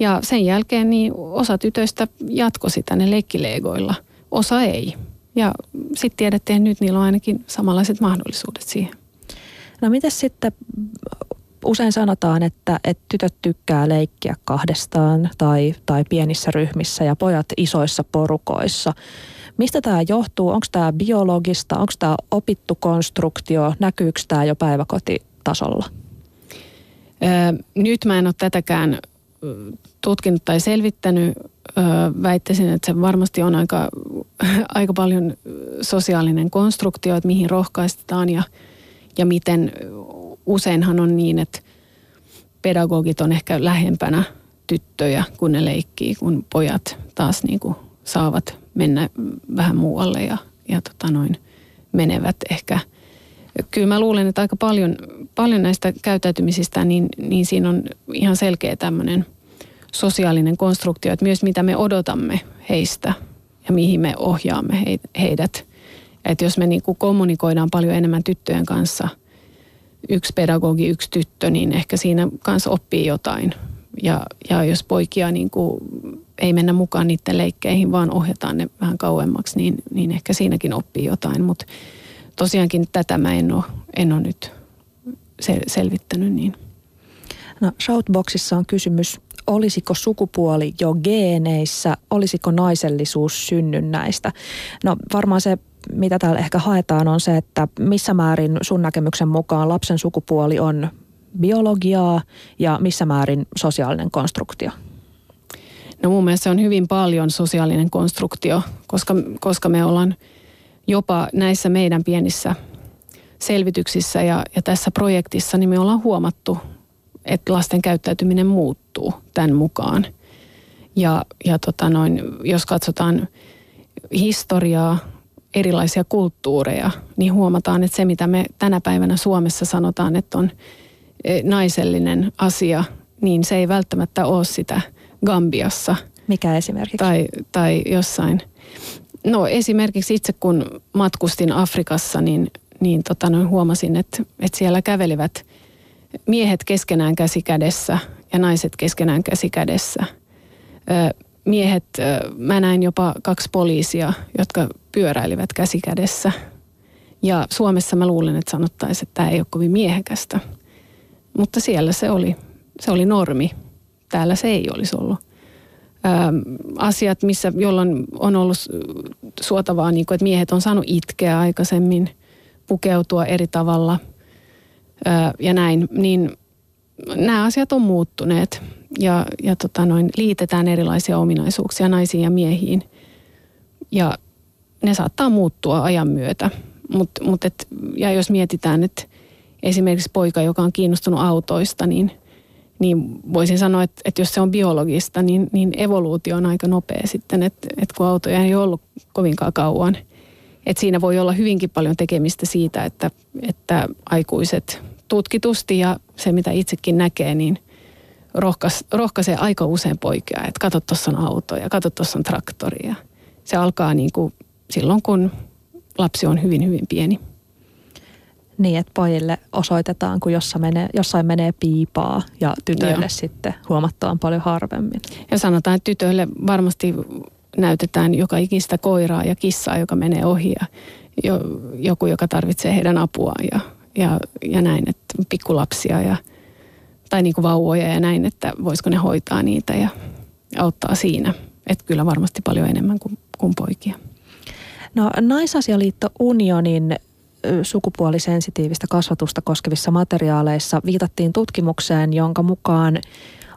S3: Ja sen jälkeen niin osa tytöistä jatko sitä ne leikkilegoilla, osa ei. Ja sitten tiedettiin, että nyt niillä on ainakin samanlaiset mahdollisuudet siihen.
S2: No miten sitten usein sanotaan, että, että tytöt tykkää leikkiä kahdestaan tai, tai pienissä ryhmissä ja pojat isoissa porukoissa. Mistä tämä johtuu? Onko tämä biologista? Onko tämä opittu konstruktio? Näkyykö tämä jo päiväkotitasolla?
S3: Öö, nyt mä en ole tätäkään tutkinut tai selvittänyt. Öö, väittäisin, että se varmasti on aika, [LAUGHS] aika paljon sosiaalinen konstruktio, että mihin rohkaistetaan ja, ja miten useinhan on niin, että pedagogit on ehkä lähempänä tyttöjä, kun ne leikkii, kun pojat taas niin kuin saavat mennä vähän muualle ja, ja tota noin, menevät ehkä. Kyllä mä luulen, että aika paljon, paljon näistä käyttäytymisistä, niin, niin siinä on ihan selkeä tämmöinen sosiaalinen konstruktio, että myös mitä me odotamme heistä ja mihin me ohjaamme heidät. Että jos me niin kuin kommunikoidaan paljon enemmän tyttöjen kanssa – yksi pedagogi, yksi tyttö, niin ehkä siinä kanssa oppii jotain. Ja, ja jos poikia niin kuin ei mennä mukaan niiden leikkeihin, vaan ohjataan ne vähän kauemmaksi, niin, niin ehkä siinäkin oppii jotain. Mutta tosiaankin tätä mä en ole, en ole nyt sel- selvittänyt niin.
S2: No, Shoutboxissa on kysymys, olisiko sukupuoli jo geeneissä, olisiko naisellisuus synnynnäistä? No varmaan se mitä täällä ehkä haetaan, on se, että missä määrin sun näkemyksen mukaan lapsen sukupuoli on biologiaa ja missä määrin sosiaalinen konstruktio?
S3: No mun mielestä se on hyvin paljon sosiaalinen konstruktio, koska, koska me ollaan jopa näissä meidän pienissä selvityksissä ja, ja tässä projektissa, niin me ollaan huomattu, että lasten käyttäytyminen muuttuu tämän mukaan. Ja, ja tota noin, jos katsotaan historiaa, erilaisia kulttuureja, niin huomataan, että se mitä me tänä päivänä Suomessa sanotaan, että on e, naisellinen asia, niin se ei välttämättä ole sitä Gambiassa.
S2: Mikä esimerkiksi?
S3: Tai, tai jossain. No esimerkiksi itse kun matkustin Afrikassa, niin, niin tota, no, huomasin, että, että siellä kävelivät miehet keskenään käsi kädessä ja naiset keskenään käsi kädessä. Ö, miehet, mä näin jopa kaksi poliisia, jotka pyöräilivät käsikädessä. Ja Suomessa mä luulen, että sanottaisiin, että tämä ei ole kovin miehekästä. mutta siellä se oli, se oli normi. Täällä se ei olisi ollut. Ö, asiat, missä, jolloin on ollut suotavaa, niin kuin, että miehet on saanut itkeä aikaisemmin, pukeutua eri tavalla ö, ja näin, niin nämä asiat on muuttuneet ja, ja tota noin, liitetään erilaisia ominaisuuksia naisiin ja miehiin. Ja ne saattaa muuttua ajan myötä. Mut, mut et, ja jos mietitään, että esimerkiksi poika, joka on kiinnostunut autoista, niin, niin voisin sanoa, että, että jos se on biologista, niin, niin evoluutio on aika nopea sitten, että, että kun autoja ei ollut kovinkaan kauan. Että siinä voi olla hyvinkin paljon tekemistä siitä, että, että aikuiset tutkitusti ja se, mitä itsekin näkee, niin rohkas, rohkaisee aika usein poikia, että kato, tuossa on auto ja kato, tuossa on traktori. Ja se alkaa niin kuin silloin, kun lapsi on hyvin, hyvin pieni.
S2: Niin, että pojille osoitetaan, kun jossain menee, jossain menee piipaa ja tytöille Joo. sitten huomattavan paljon harvemmin.
S3: Ja sanotaan, että tytöille varmasti näytetään joka ikistä koiraa ja kissaa, joka menee ohi ja jo, joku, joka tarvitsee heidän apuaan ja, ja, ja näin, että pikkulapsia ja, tai niin kuin vauvoja ja näin, että voisiko ne hoitaa niitä ja auttaa siinä. Että kyllä varmasti paljon enemmän kuin, kuin poikia.
S2: No Naisasialiitto Unionin sukupuolisensitiivistä kasvatusta koskevissa materiaaleissa viitattiin tutkimukseen, jonka mukaan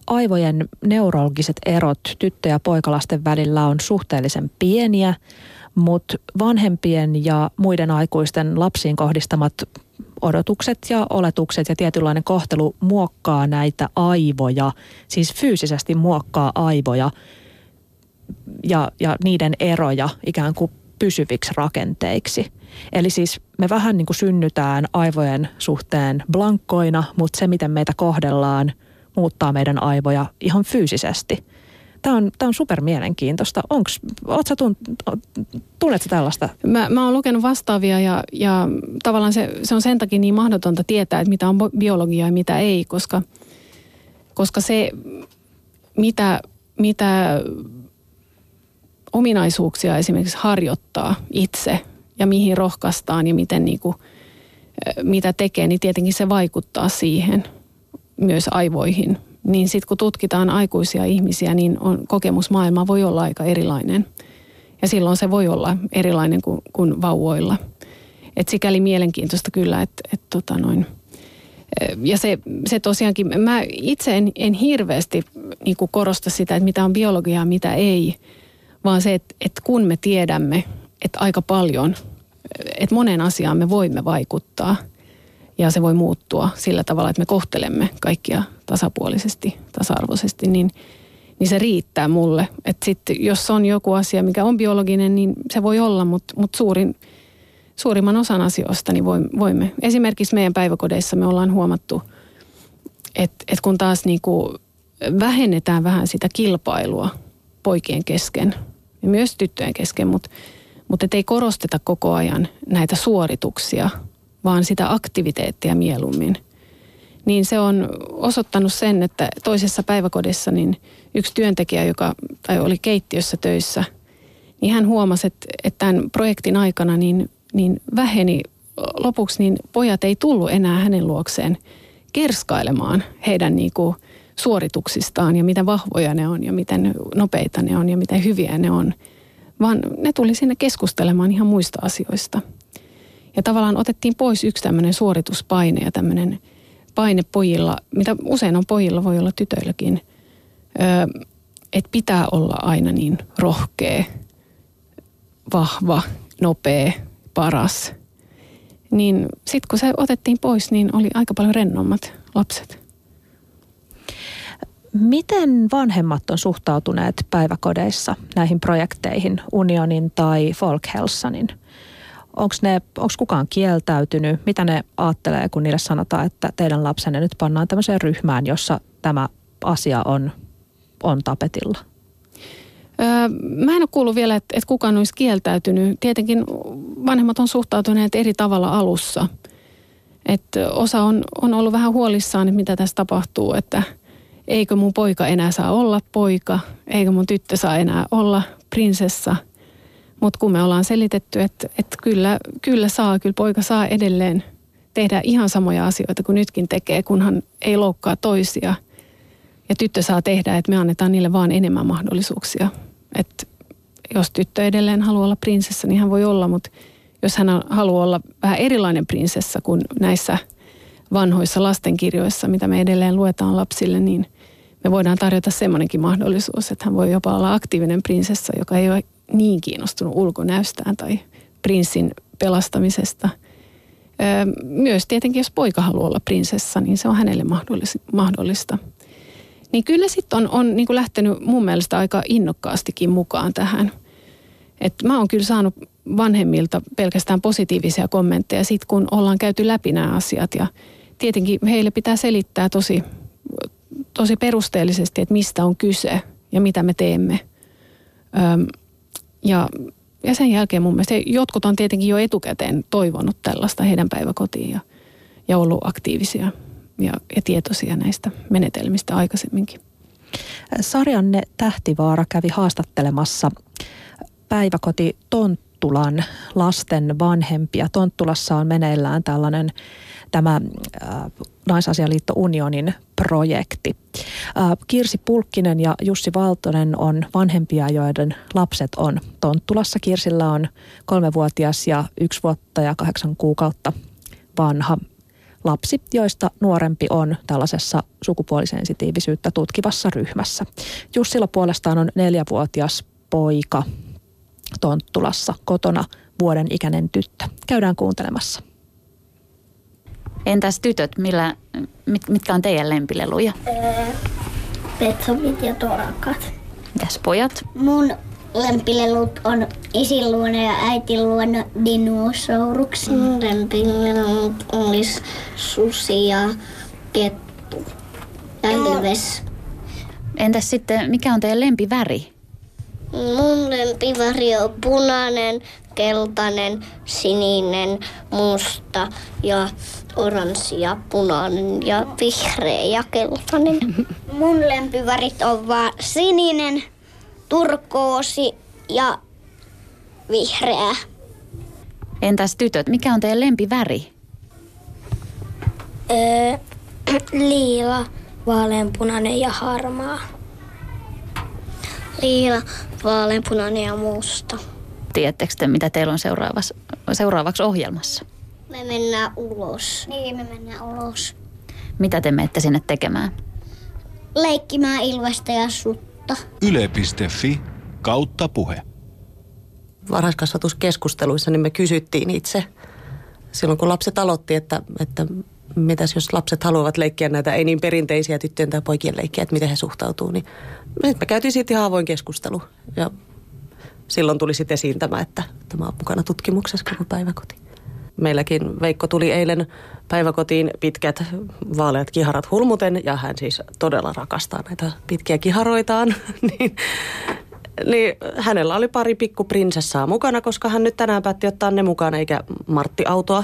S2: aivojen neurologiset erot tyttö- ja poikalasten välillä on suhteellisen pieniä, mutta vanhempien ja muiden aikuisten lapsiin kohdistamat odotukset ja oletukset ja tietynlainen kohtelu muokkaa näitä aivoja, siis fyysisesti muokkaa aivoja ja, ja niiden eroja ikään kuin pysyviksi rakenteiksi. Eli siis me vähän niin kuin synnytään aivojen suhteen blankkoina, mutta se miten meitä kohdellaan muuttaa meidän aivoja ihan fyysisesti. Tämä on, tämä on super mielenkiintoista. Tunt, tunnetko tällaista?
S3: Mä, mä oon lukenut vastaavia ja, ja tavallaan se, se on sen takia niin mahdotonta tietää, että mitä on biologiaa ja mitä ei, koska, koska se, mitä, mitä ominaisuuksia esimerkiksi harjoittaa itse ja mihin rohkaistaan ja miten niin kuin, mitä tekee, niin tietenkin se vaikuttaa siihen myös aivoihin. Niin sitten kun tutkitaan aikuisia ihmisiä, niin on, kokemusmaailma voi olla aika erilainen. Ja silloin se voi olla erilainen kuin, kuin vauvoilla. Et sikäli mielenkiintoista kyllä, että et tota noin. Ja se, se tosiaankin, mä itse en, en hirveästi niin korosta sitä, että mitä on biologiaa mitä ei – vaan se, että, että kun me tiedämme, että aika paljon, että moneen asiaan me voimme vaikuttaa ja se voi muuttua sillä tavalla, että me kohtelemme kaikkia tasapuolisesti, tasa-arvoisesti, niin, niin se riittää mulle. Että sitten jos on joku asia, mikä on biologinen, niin se voi olla, mutta, mutta suurin, suurimman osan asioista niin voimme. Esimerkiksi meidän päiväkodeissa me ollaan huomattu, että, että kun taas niin kuin vähennetään vähän sitä kilpailua poikien kesken – ja myös tyttöjen kesken, mutta, mutta ei korosteta koko ajan näitä suorituksia, vaan sitä aktiviteettia mieluummin. Niin se on osoittanut sen, että toisessa päiväkodissa niin yksi työntekijä, joka tai oli keittiössä töissä, niin hän huomasi, että, että tämän projektin aikana niin, niin väheni lopuksi, niin pojat ei tullut enää hänen luokseen kerskailemaan heidän niin kuin – suorituksistaan ja miten vahvoja ne on ja miten nopeita ne on ja miten hyviä ne on, vaan ne tuli sinne keskustelemaan ihan muista asioista. Ja tavallaan otettiin pois yksi tämmöinen suorituspaine ja tämmöinen paine pojilla, mitä usein on pojilla, voi olla tytöilläkin, että pitää olla aina niin rohkea, vahva, nopea, paras. Niin sitten kun se otettiin pois, niin oli aika paljon rennommat lapset.
S2: Miten vanhemmat on suhtautuneet päiväkodeissa näihin projekteihin, Unionin tai Folkhälsanin? Onko kukaan kieltäytynyt? Mitä ne ajattelee, kun niille sanotaan, että teidän lapsenne nyt pannaan tämmöiseen ryhmään, jossa tämä asia on, on tapetilla?
S3: Öö, mä en ole kuullut vielä, että, että kukaan olisi kieltäytynyt. Tietenkin vanhemmat on suhtautuneet eri tavalla alussa. että osa on, on ollut vähän huolissaan, että mitä tässä tapahtuu, että – eikö mun poika enää saa olla poika, eikö mun tyttö saa enää olla prinsessa. Mutta kun me ollaan selitetty, että, että kyllä, kyllä saa, kyllä poika saa edelleen tehdä ihan samoja asioita kuin nytkin tekee, kunhan ei loukkaa toisia. Ja tyttö saa tehdä, että me annetaan niille vaan enemmän mahdollisuuksia. Että jos tyttö edelleen haluaa olla prinsessa, niin hän voi olla, mutta jos hän haluaa olla vähän erilainen prinsessa kuin näissä vanhoissa lastenkirjoissa, mitä me edelleen luetaan lapsille, niin me voidaan tarjota semmoinenkin mahdollisuus, että hän voi jopa olla aktiivinen prinsessa, joka ei ole niin kiinnostunut ulkonäöstään tai prinssin pelastamisesta. Myös tietenkin, jos poika haluaa olla prinsessa, niin se on hänelle mahdollista. Niin kyllä sitten on, on niin lähtenyt mun mielestä aika innokkaastikin mukaan tähän. Et mä oon kyllä saanut vanhemmilta pelkästään positiivisia kommentteja sit, kun ollaan käyty läpi nämä asiat. Ja tietenkin heille pitää selittää tosi, tosi perusteellisesti, että mistä on kyse ja mitä me teemme. Öm, ja, ja sen jälkeen mun mielestä jotkut on tietenkin jo etukäteen toivonut tällaista heidän päiväkotiin ja, ja ollut aktiivisia ja, ja tietoisia näistä menetelmistä aikaisemminkin.
S2: Sarjanne Tähtivaara kävi haastattelemassa päiväkoti Tonttulan lasten vanhempia. Tonttulassa on meneillään tällainen tämä äh, Naisasialiitto Unionin projekti. Kirsi Pulkkinen ja Jussi Valtonen on vanhempia, joiden lapset on Tonttulassa. Kirsillä on kolmevuotias ja yksi vuotta ja kahdeksan kuukautta vanha lapsi, joista nuorempi on tällaisessa sukupuolisensitiivisyyttä tutkivassa ryhmässä. Jussilla puolestaan on neljävuotias poika Tonttulassa kotona vuoden ikäinen tyttö. Käydään kuuntelemassa.
S4: Entäs tytöt, millä, mit, mitkä on teidän lempileluja? Öö,
S5: Petsomit ja torakat.
S4: Mitäs pojat?
S5: Mun lempilelut on isin luona ja äitin luona dinosauruksia. Mun lempilelut olisi susi ja kettu ja ilves.
S4: Entäs sitten, mikä on teidän lempiväri?
S5: Mun lempiväri on punainen, keltainen, sininen, musta ja oranssi ja punainen ja vihreä ja keltainen. [LAUGHS] Mun lempivärit on vaan sininen, turkoosi ja vihreä.
S4: Entäs tytöt, mikä on teidän lempiväri?
S5: Öö, [CLEARS THROAT] liila, vaaleanpunainen ja harmaa. Liila, vaaleanpunainen ja musta.
S4: Tiedättekö te, mitä teillä on seuraavaksi, seuraavaksi ohjelmassa?
S5: Me mennään ulos. Niin, me mennään ulos.
S4: Mitä te menette sinne tekemään?
S5: Leikkimään Ilvestä ja Sutta.
S1: Yle.fi kautta puhe.
S6: Varhaiskasvatuskeskusteluissa niin me kysyttiin itse silloin, kun lapset aloitti, että, että mitäs jos lapset haluavat leikkiä näitä ei niin perinteisiä tyttöjen tai poikien leikkiä, että miten he suhtautuu, niin me käytiin siitä ihan avoin keskustelu. Ja silloin tuli sitten esiin tämä, että tämä on mukana tutkimuksessa koko päiväkoti. Meilläkin Veikko tuli eilen päiväkotiin pitkät vaaleat kiharat hulmuten ja hän siis todella rakastaa näitä pitkiä kiharoitaan. [LAUGHS] niin, niin hänellä oli pari pikkuprinsessaa mukana, koska hän nyt tänään päätti ottaa ne mukaan eikä Martti-autoa.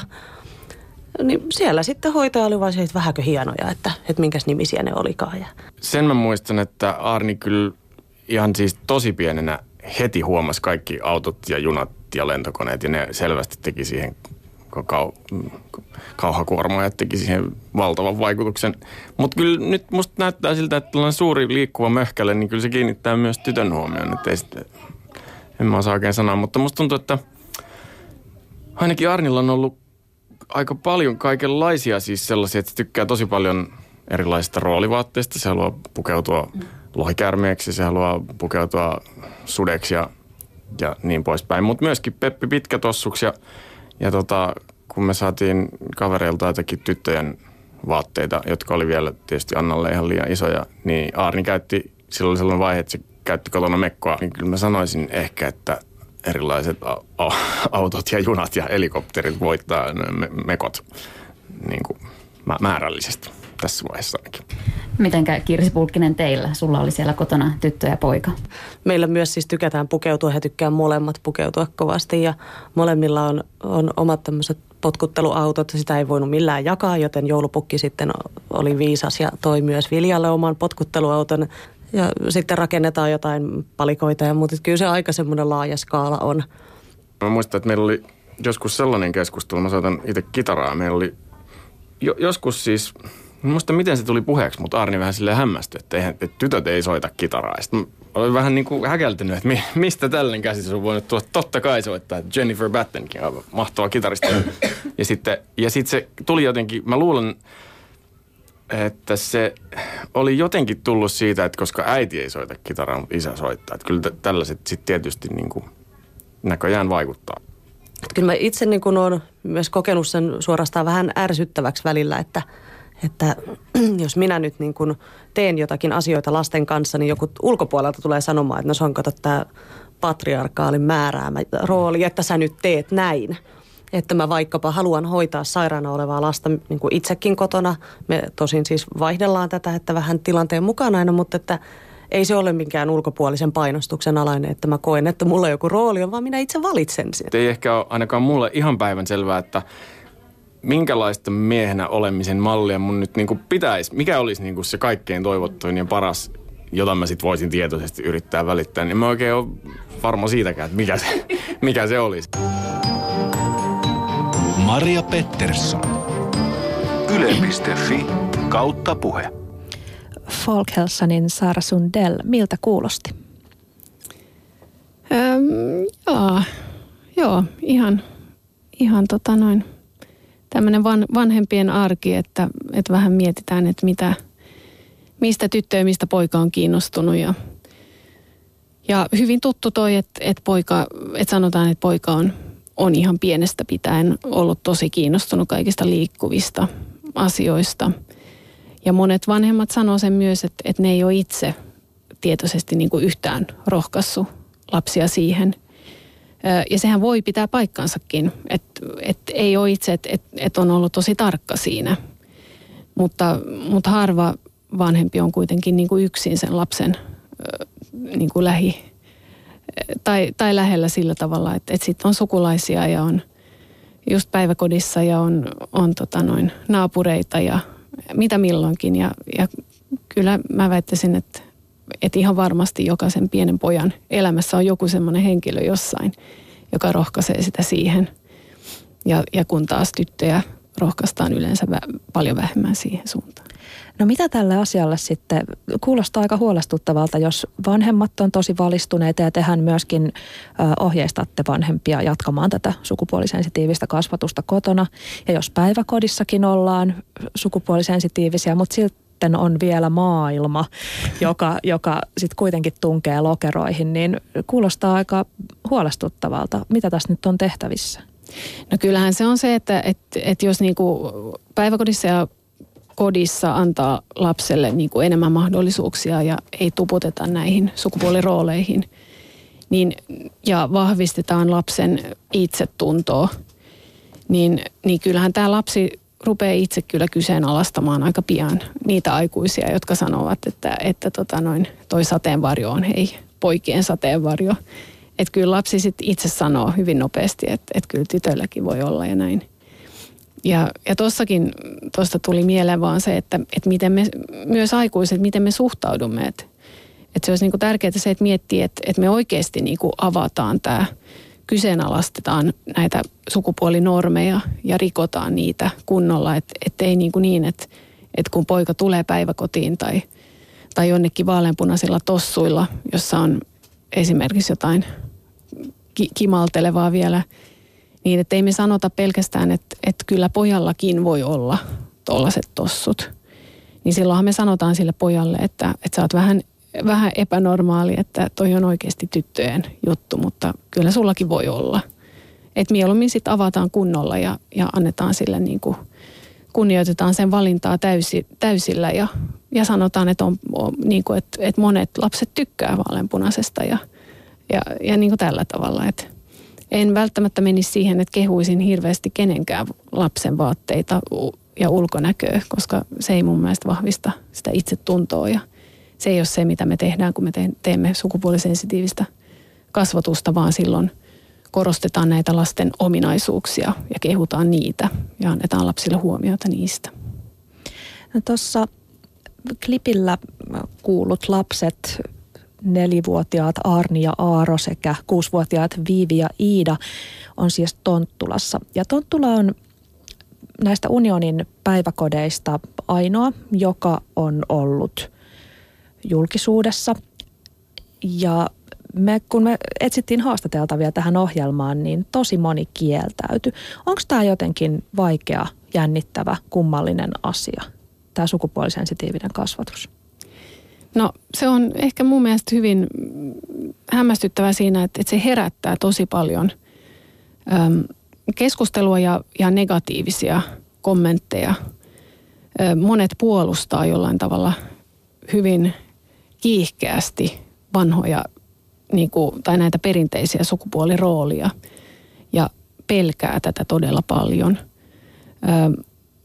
S6: Niin siellä sitten hoitaja oli vaan se, että hienoja, että, että minkäs nimisiä ne olikaan. Ja.
S7: Sen mä muistan, että Arni kyllä ihan siis tosi pienenä heti huomasi kaikki autot ja junat ja lentokoneet ja ne selvästi teki siihen kau, kauhakuorma teki siihen valtavan vaikutuksen. Mutta kyllä nyt musta näyttää siltä, että tällainen suuri liikkuva möhkäle, niin kyllä se kiinnittää myös tytön huomioon. Että ei sitten, en mä osaa oikein sanoa, mutta musta tuntuu, että ainakin Arnilla on ollut aika paljon kaikenlaisia siis sellaisia, että se tykkää tosi paljon erilaisista roolivaatteista. Se haluaa pukeutua lohikärmeeksi, se haluaa pukeutua sudeksi ja, ja niin poispäin. Mutta myöskin Peppi Pitkätossuksi ja, ja tota, kun me saatiin kavereilta jotakin tyttöjen vaatteita, jotka oli vielä tietysti Annalle ihan liian isoja, niin Aarni käytti, silloin oli sellainen vaihe, että se käytti kotona mekkoa, niin kyllä mä sanoisin ehkä, että erilaiset autot ja junat ja helikopterit voittaa me- mekot niin kuin määrällisesti tässä vaiheessa ainakin.
S4: Mitenkä Kirsi Pulkkinen teillä? Sulla oli siellä kotona tyttö ja poika.
S6: Meillä myös siis tykätään pukeutua. He tykkää molemmat pukeutua kovasti ja molemmilla on, on omat tämmöiset potkutteluautot. Sitä ei voinut millään jakaa, joten joulupukki sitten oli viisas ja toi myös Viljalle oman potkutteluauton. Ja sitten rakennetaan jotain palikoita ja muuta. Kyllä se aika semmoinen laaja skaala on.
S7: Mä muistan, että meillä oli joskus sellainen keskustelu. Mä soitan itse kitaraa. Meillä oli jo, joskus siis, muista miten se tuli puheeksi, mutta Arni vähän sille hämmästyi, että, eihän, että tytöt ei soita kitaraa. Sitten olin vähän niin kuin häkeltynyt, että mi, mistä tällainen käsitys on voinut tulla. Totta kai soittaa, Jennifer Battenkin on mahtava kitaristi. ja sitten ja sit se tuli jotenkin, mä luulen, että se oli jotenkin tullut siitä, että koska äiti ei soita kitaraa, mutta isä soittaa. Että kyllä tällaiset sitten tietysti niin kuin näköjään vaikuttaa.
S6: Kyllä mä itse niin kuin olen myös kokenut sen suorastaan vähän ärsyttäväksi välillä, että, että [CLEARS THROAT] jos minä nyt niin kuin teen jotakin asioita lasten kanssa, niin joku ulkopuolelta tulee sanomaan, että no se on kato tämä patriarkaalin määräämä rooli, että sä nyt teet näin että mä vaikkapa haluan hoitaa sairaana olevaa lasta niin kuin itsekin kotona. Me tosin siis vaihdellaan tätä, että vähän tilanteen mukana aina, mutta että ei se ole minkään ulkopuolisen painostuksen alainen, että mä koen, että mulla joku rooli on, vaan minä itse valitsen sen.
S7: Ei ehkä ole ainakaan mulle ihan päivän selvää, että minkälaista miehenä olemisen mallia mun nyt niin kuin pitäisi, mikä olisi niin kuin se kaikkein toivottuin ja paras, jota mä sitten voisin tietoisesti yrittää välittää, niin mä oikein ole varma siitäkään, että mikä se, [LAUGHS] mikä se olisi.
S1: Maria Pettersson. Yle.fi kautta puhe.
S2: Folkhälsanin Sara Sundell, miltä kuulosti?
S3: Öm, joo, joo, ihan, ihan tota noin tämmöinen van, vanhempien arki, että, että vähän mietitään, että mitä, mistä tyttö ja mistä poika on kiinnostunut ja, ja hyvin tuttu toi, että, että, poika, että sanotaan, että poika on on ihan pienestä pitäen ollut tosi kiinnostunut kaikista liikkuvista asioista. Ja monet vanhemmat sanoo sen myös, että, että ne ei ole itse tietoisesti niin kuin yhtään rohkassu lapsia siihen. Ja sehän voi pitää paikkansakin, että, että ei ole itse, että, että on ollut tosi tarkka siinä. Mutta, mutta harva vanhempi on kuitenkin niin kuin yksin sen lapsen niin kuin lähi, tai, tai lähellä sillä tavalla, että, että sitten on sukulaisia ja on just päiväkodissa ja on, on tota noin naapureita ja mitä milloinkin. Ja, ja kyllä mä väittäisin, että, että ihan varmasti jokaisen pienen pojan elämässä on joku semmoinen henkilö jossain, joka rohkaisee sitä siihen. Ja, ja kun taas tyttöjä rohkaistaan yleensä vä- paljon vähemmän siihen suuntaan.
S2: No mitä tälle asialle sitten, kuulostaa aika huolestuttavalta, jos vanhemmat on tosi valistuneita ja tehän myöskin ohjeistatte vanhempia jatkamaan tätä sukupuolisensitiivistä kasvatusta kotona. Ja jos päiväkodissakin ollaan sukupuolisensitiivisiä, mutta sitten on vielä maailma, joka, joka sitten kuitenkin tunkee lokeroihin, niin kuulostaa aika huolestuttavalta. Mitä tässä nyt on tehtävissä?
S3: No kyllähän se on se, että, että, että jos niinku päiväkodissa ja kodissa antaa lapselle niin kuin enemmän mahdollisuuksia ja ei tuputeta näihin sukupuolirooleihin, niin, ja vahvistetaan lapsen itsetuntoa, niin, niin kyllähän tämä lapsi rupeaa itse kyllä kyseenalaistamaan aika pian niitä aikuisia, jotka sanovat, että, että tota noin, toi sateenvarjo on hei, poikien sateenvarjo. Että kyllä lapsi sitten itse sanoo hyvin nopeasti, että, että kyllä tytölläkin voi olla ja näin. Ja, ja tuossakin tuosta tuli mieleen vaan se, että, että miten me, myös aikuiset, miten me suhtaudumme. Että, että se olisi niin kuin tärkeää se, että miettii, että, että me oikeasti niin kuin avataan tämä, kyseenalaistetaan näitä sukupuolinormeja ja rikotaan niitä kunnolla. Että, että ei niin, kuin niin että, että kun poika tulee päiväkotiin tai, tai jonnekin vaaleanpunaisilla tossuilla, jossa on esimerkiksi jotain ki- kimaltelevaa vielä – niin, että ei me sanota pelkästään, että, että kyllä pojallakin voi olla tollaset tossut. Niin silloinhan me sanotaan sille pojalle, että, että sä oot vähän, vähän epänormaali, että toi on oikeasti tyttöjen juttu, mutta kyllä sullakin voi olla. Että mieluummin sitten avataan kunnolla ja, ja annetaan sille niin kuin, kunnioitetaan sen valintaa täysi, täysillä ja, ja sanotaan, että, on, on, niin kuin, että, että monet lapset tykkää vaaleanpunaisesta ja, ja, ja niin kuin tällä tavalla, että en välttämättä menisi siihen, että kehuisin hirveästi kenenkään lapsen vaatteita ja ulkonäköä, koska se ei mun mielestä vahvista sitä itsetuntoa ja se ei ole se, mitä me tehdään, kun me teemme sukupuolisensitiivistä kasvatusta, vaan silloin korostetaan näitä lasten ominaisuuksia ja kehutaan niitä ja annetaan lapsille huomiota niistä.
S2: No Tuossa klipillä kuulut lapset nelivuotiaat Arni ja Aaro sekä kuusivuotiaat Viivi ja Iida on siis Tonttulassa. Ja Tonttula on näistä unionin päiväkodeista ainoa, joka on ollut julkisuudessa. Ja me, kun me etsittiin haastateltavia tähän ohjelmaan, niin tosi moni kieltäytyi. Onko tämä jotenkin vaikea, jännittävä, kummallinen asia, tämä sukupuolisensitiivinen kasvatus?
S3: No se on ehkä mun mielestä hyvin hämmästyttävä siinä, että, että se herättää tosi paljon äm, keskustelua ja, ja negatiivisia kommentteja. Ö, monet puolustaa jollain tavalla hyvin kiihkeästi vanhoja niin kuin, tai näitä perinteisiä sukupuoliroolia ja pelkää tätä todella paljon. Ö,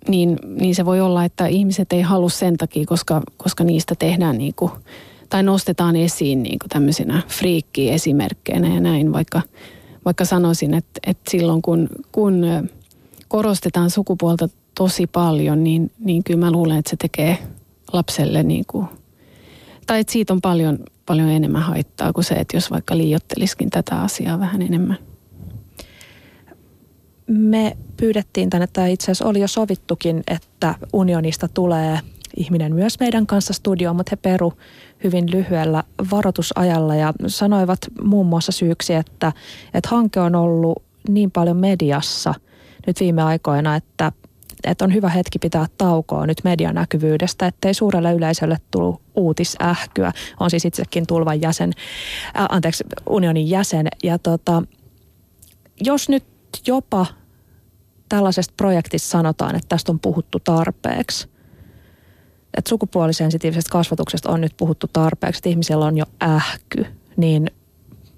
S3: niin, niin se voi olla, että ihmiset ei halua sen takia, koska, koska niistä tehdään niin kuin, tai nostetaan esiin niin kuin tämmöisinä friikki-esimerkkeinä ja näin, vaikka, vaikka sanoisin, että, että silloin kun, kun korostetaan sukupuolta tosi paljon, niin, niin kyllä mä luulen, että se tekee lapselle niin kuin, tai että siitä on paljon, paljon enemmän haittaa kuin se, että jos vaikka liiotteliskin tätä asiaa vähän enemmän.
S2: Me pyydettiin tänne, tai itse asiassa oli jo sovittukin, että unionista tulee ihminen myös meidän kanssa studioon, mutta he peru hyvin lyhyellä varoitusajalla ja sanoivat muun muassa syyksi, että, että hanke on ollut niin paljon mediassa nyt viime aikoina, että, että on hyvä hetki pitää taukoa nyt medianäkyvyydestä, ettei suurelle yleisölle tullut uutisähkyä. On siis itsekin tulvan jäsen, äh, anteeksi, unionin jäsen. Ja tota, jos nyt jopa tällaisesta projektista sanotaan, että tästä on puhuttu tarpeeksi, että sukupuolisensitiivisestä kasvatuksesta on nyt puhuttu tarpeeksi, että ihmisellä on jo ähky, niin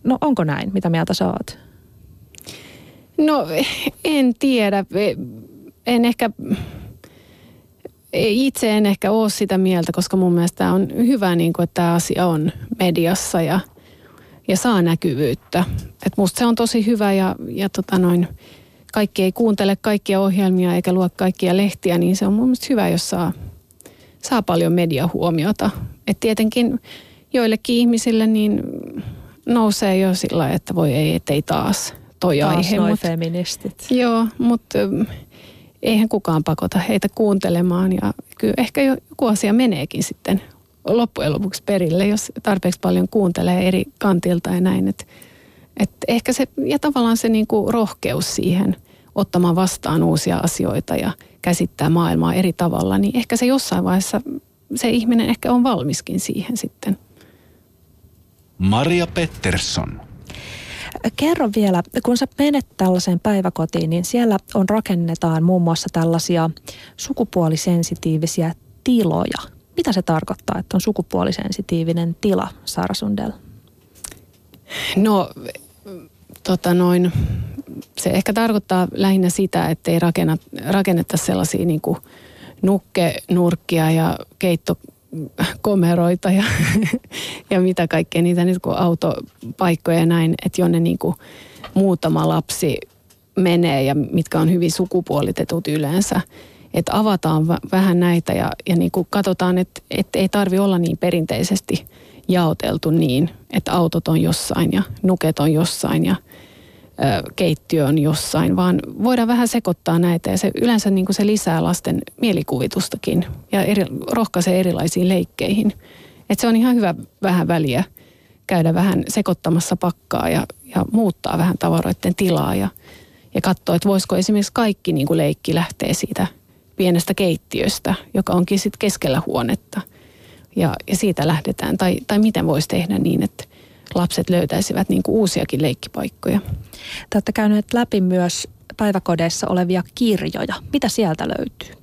S2: no onko näin? Mitä mieltä sä oot?
S3: No en tiedä. En ehkä, itse en ehkä ole sitä mieltä, koska mun mielestä on hyvä, niin kuin, että tämä asia on mediassa ja, ja saa näkyvyyttä. Et musta se on tosi hyvä ja, ja tota noin, kaikki ei kuuntele kaikkia ohjelmia eikä lue kaikkia lehtiä, niin se on mun mielestä hyvä, jos saa, saa paljon mediahuomiota. Et tietenkin joillekin ihmisille niin nousee jo sillä että voi ei, ettei taas toi
S2: Taas
S3: aihe.
S2: noi
S3: Mut,
S2: feministit.
S3: joo, mutta eihän kukaan pakota heitä kuuntelemaan ja kyllä ehkä joku asia meneekin sitten loppujen lopuksi perille, jos tarpeeksi paljon kuuntelee eri kantilta ja näin. Et, et ehkä se, ja tavallaan se niinku rohkeus siihen ottamaan vastaan uusia asioita ja käsittää maailmaa eri tavalla, niin ehkä se jossain vaiheessa se ihminen ehkä on valmiskin siihen sitten.
S1: Maria Pettersson.
S2: Kerro vielä, kun sä menet tällaiseen päiväkotiin, niin siellä on rakennetaan muun muassa tällaisia sukupuolisensitiivisiä tiloja. Mitä se tarkoittaa, että on sukupuolisensitiivinen tila, Sara Sundell?
S3: No, tota noin, se ehkä tarkoittaa lähinnä sitä, että ei rakenneta sellaisia niin kuin nukkenurkkia ja keittokomeroita ja, ja mitä kaikkea niitä nyt kuin autopaikkoja ja näin, että jonne niin kuin muutama lapsi menee ja mitkä on hyvin sukupuolitetut yleensä. Että avataan v- vähän näitä ja, ja niin kuin katsotaan, että, että ei tarvi olla niin perinteisesti jaoteltu niin, että autot on jossain ja nuket on jossain ja ö, keittiö on jossain, vaan voidaan vähän sekoittaa näitä ja se yleensä niin kuin se lisää lasten mielikuvitustakin ja eri, rohkaisee erilaisiin leikkeihin. Et se on ihan hyvä vähän väliä käydä vähän sekoittamassa pakkaa ja, ja muuttaa vähän tavaroiden tilaa ja, ja katsoa, että voisiko esimerkiksi kaikki niin kuin leikki lähteä siitä pienestä keittiöstä, joka onkin sitten keskellä huonetta. Ja, ja siitä lähdetään. Tai, tai miten voisi tehdä niin, että lapset löytäisivät niin kuin uusiakin leikkipaikkoja.
S2: Te olette käyneet läpi myös päiväkodeissa olevia kirjoja. Mitä sieltä löytyy?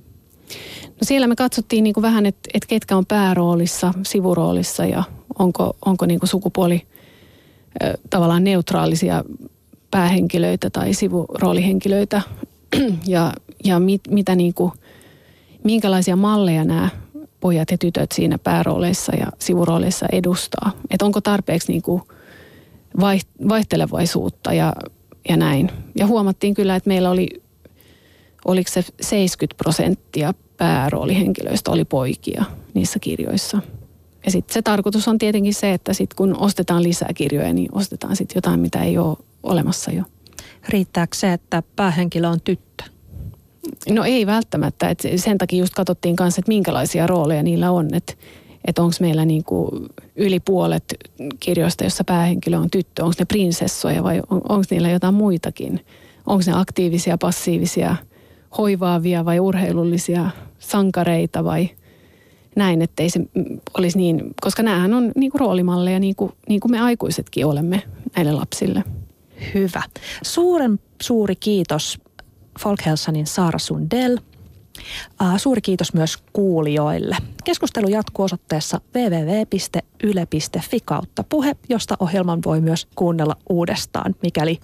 S3: No siellä me katsottiin niin kuin vähän, että, että ketkä on pääroolissa, sivuroolissa ja onko, onko niin kuin sukupuoli tavallaan neutraalisia päähenkilöitä tai sivuroolihenkilöitä [CLEARS THROAT] ja, ja mit, mitä niin kuin, minkälaisia malleja nämä pojat ja tytöt siinä päärooleissa ja sivurooleissa edustaa. Että onko tarpeeksi niin kuin vaihtelevaisuutta ja, ja näin. Ja huomattiin kyllä, että meillä oli, oliko se 70 prosenttia pääroolihenkilöistä oli poikia niissä kirjoissa. Ja sitten se tarkoitus on tietenkin se, että sit kun ostetaan lisää kirjoja, niin ostetaan sitten jotain, mitä ei ole olemassa jo.
S2: Riittääkö se, että päähenkilö on tyttö?
S3: No ei välttämättä. Et sen takia just katsottiin kanssa, että minkälaisia rooleja niillä on. Että et onko meillä niinku yli puolet kirjoista, jossa päähenkilö on tyttö, onko ne prinsessoja vai on, onko niillä jotain muitakin? Onko ne aktiivisia, passiivisia, hoivaavia vai urheilullisia sankareita vai näin, ettei se olisi niin, koska näähän on niinku roolimalleja niin kuin, niin kuin me aikuisetkin olemme näille lapsille.
S2: Hyvä. Suuren suuri kiitos Folkhälsanin Saara Sundell. Suuri kiitos myös kuulijoille. Keskustelu jatkuu osoitteessa www.yle.fi kautta puhe, josta ohjelman voi myös kuunnella uudestaan, mikäli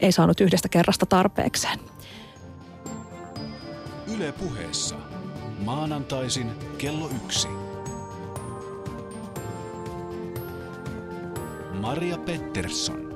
S2: ei saanut yhdestä kerrasta tarpeekseen.
S1: Yle puheessa. Maanantaisin kello yksi. Maria Pettersson.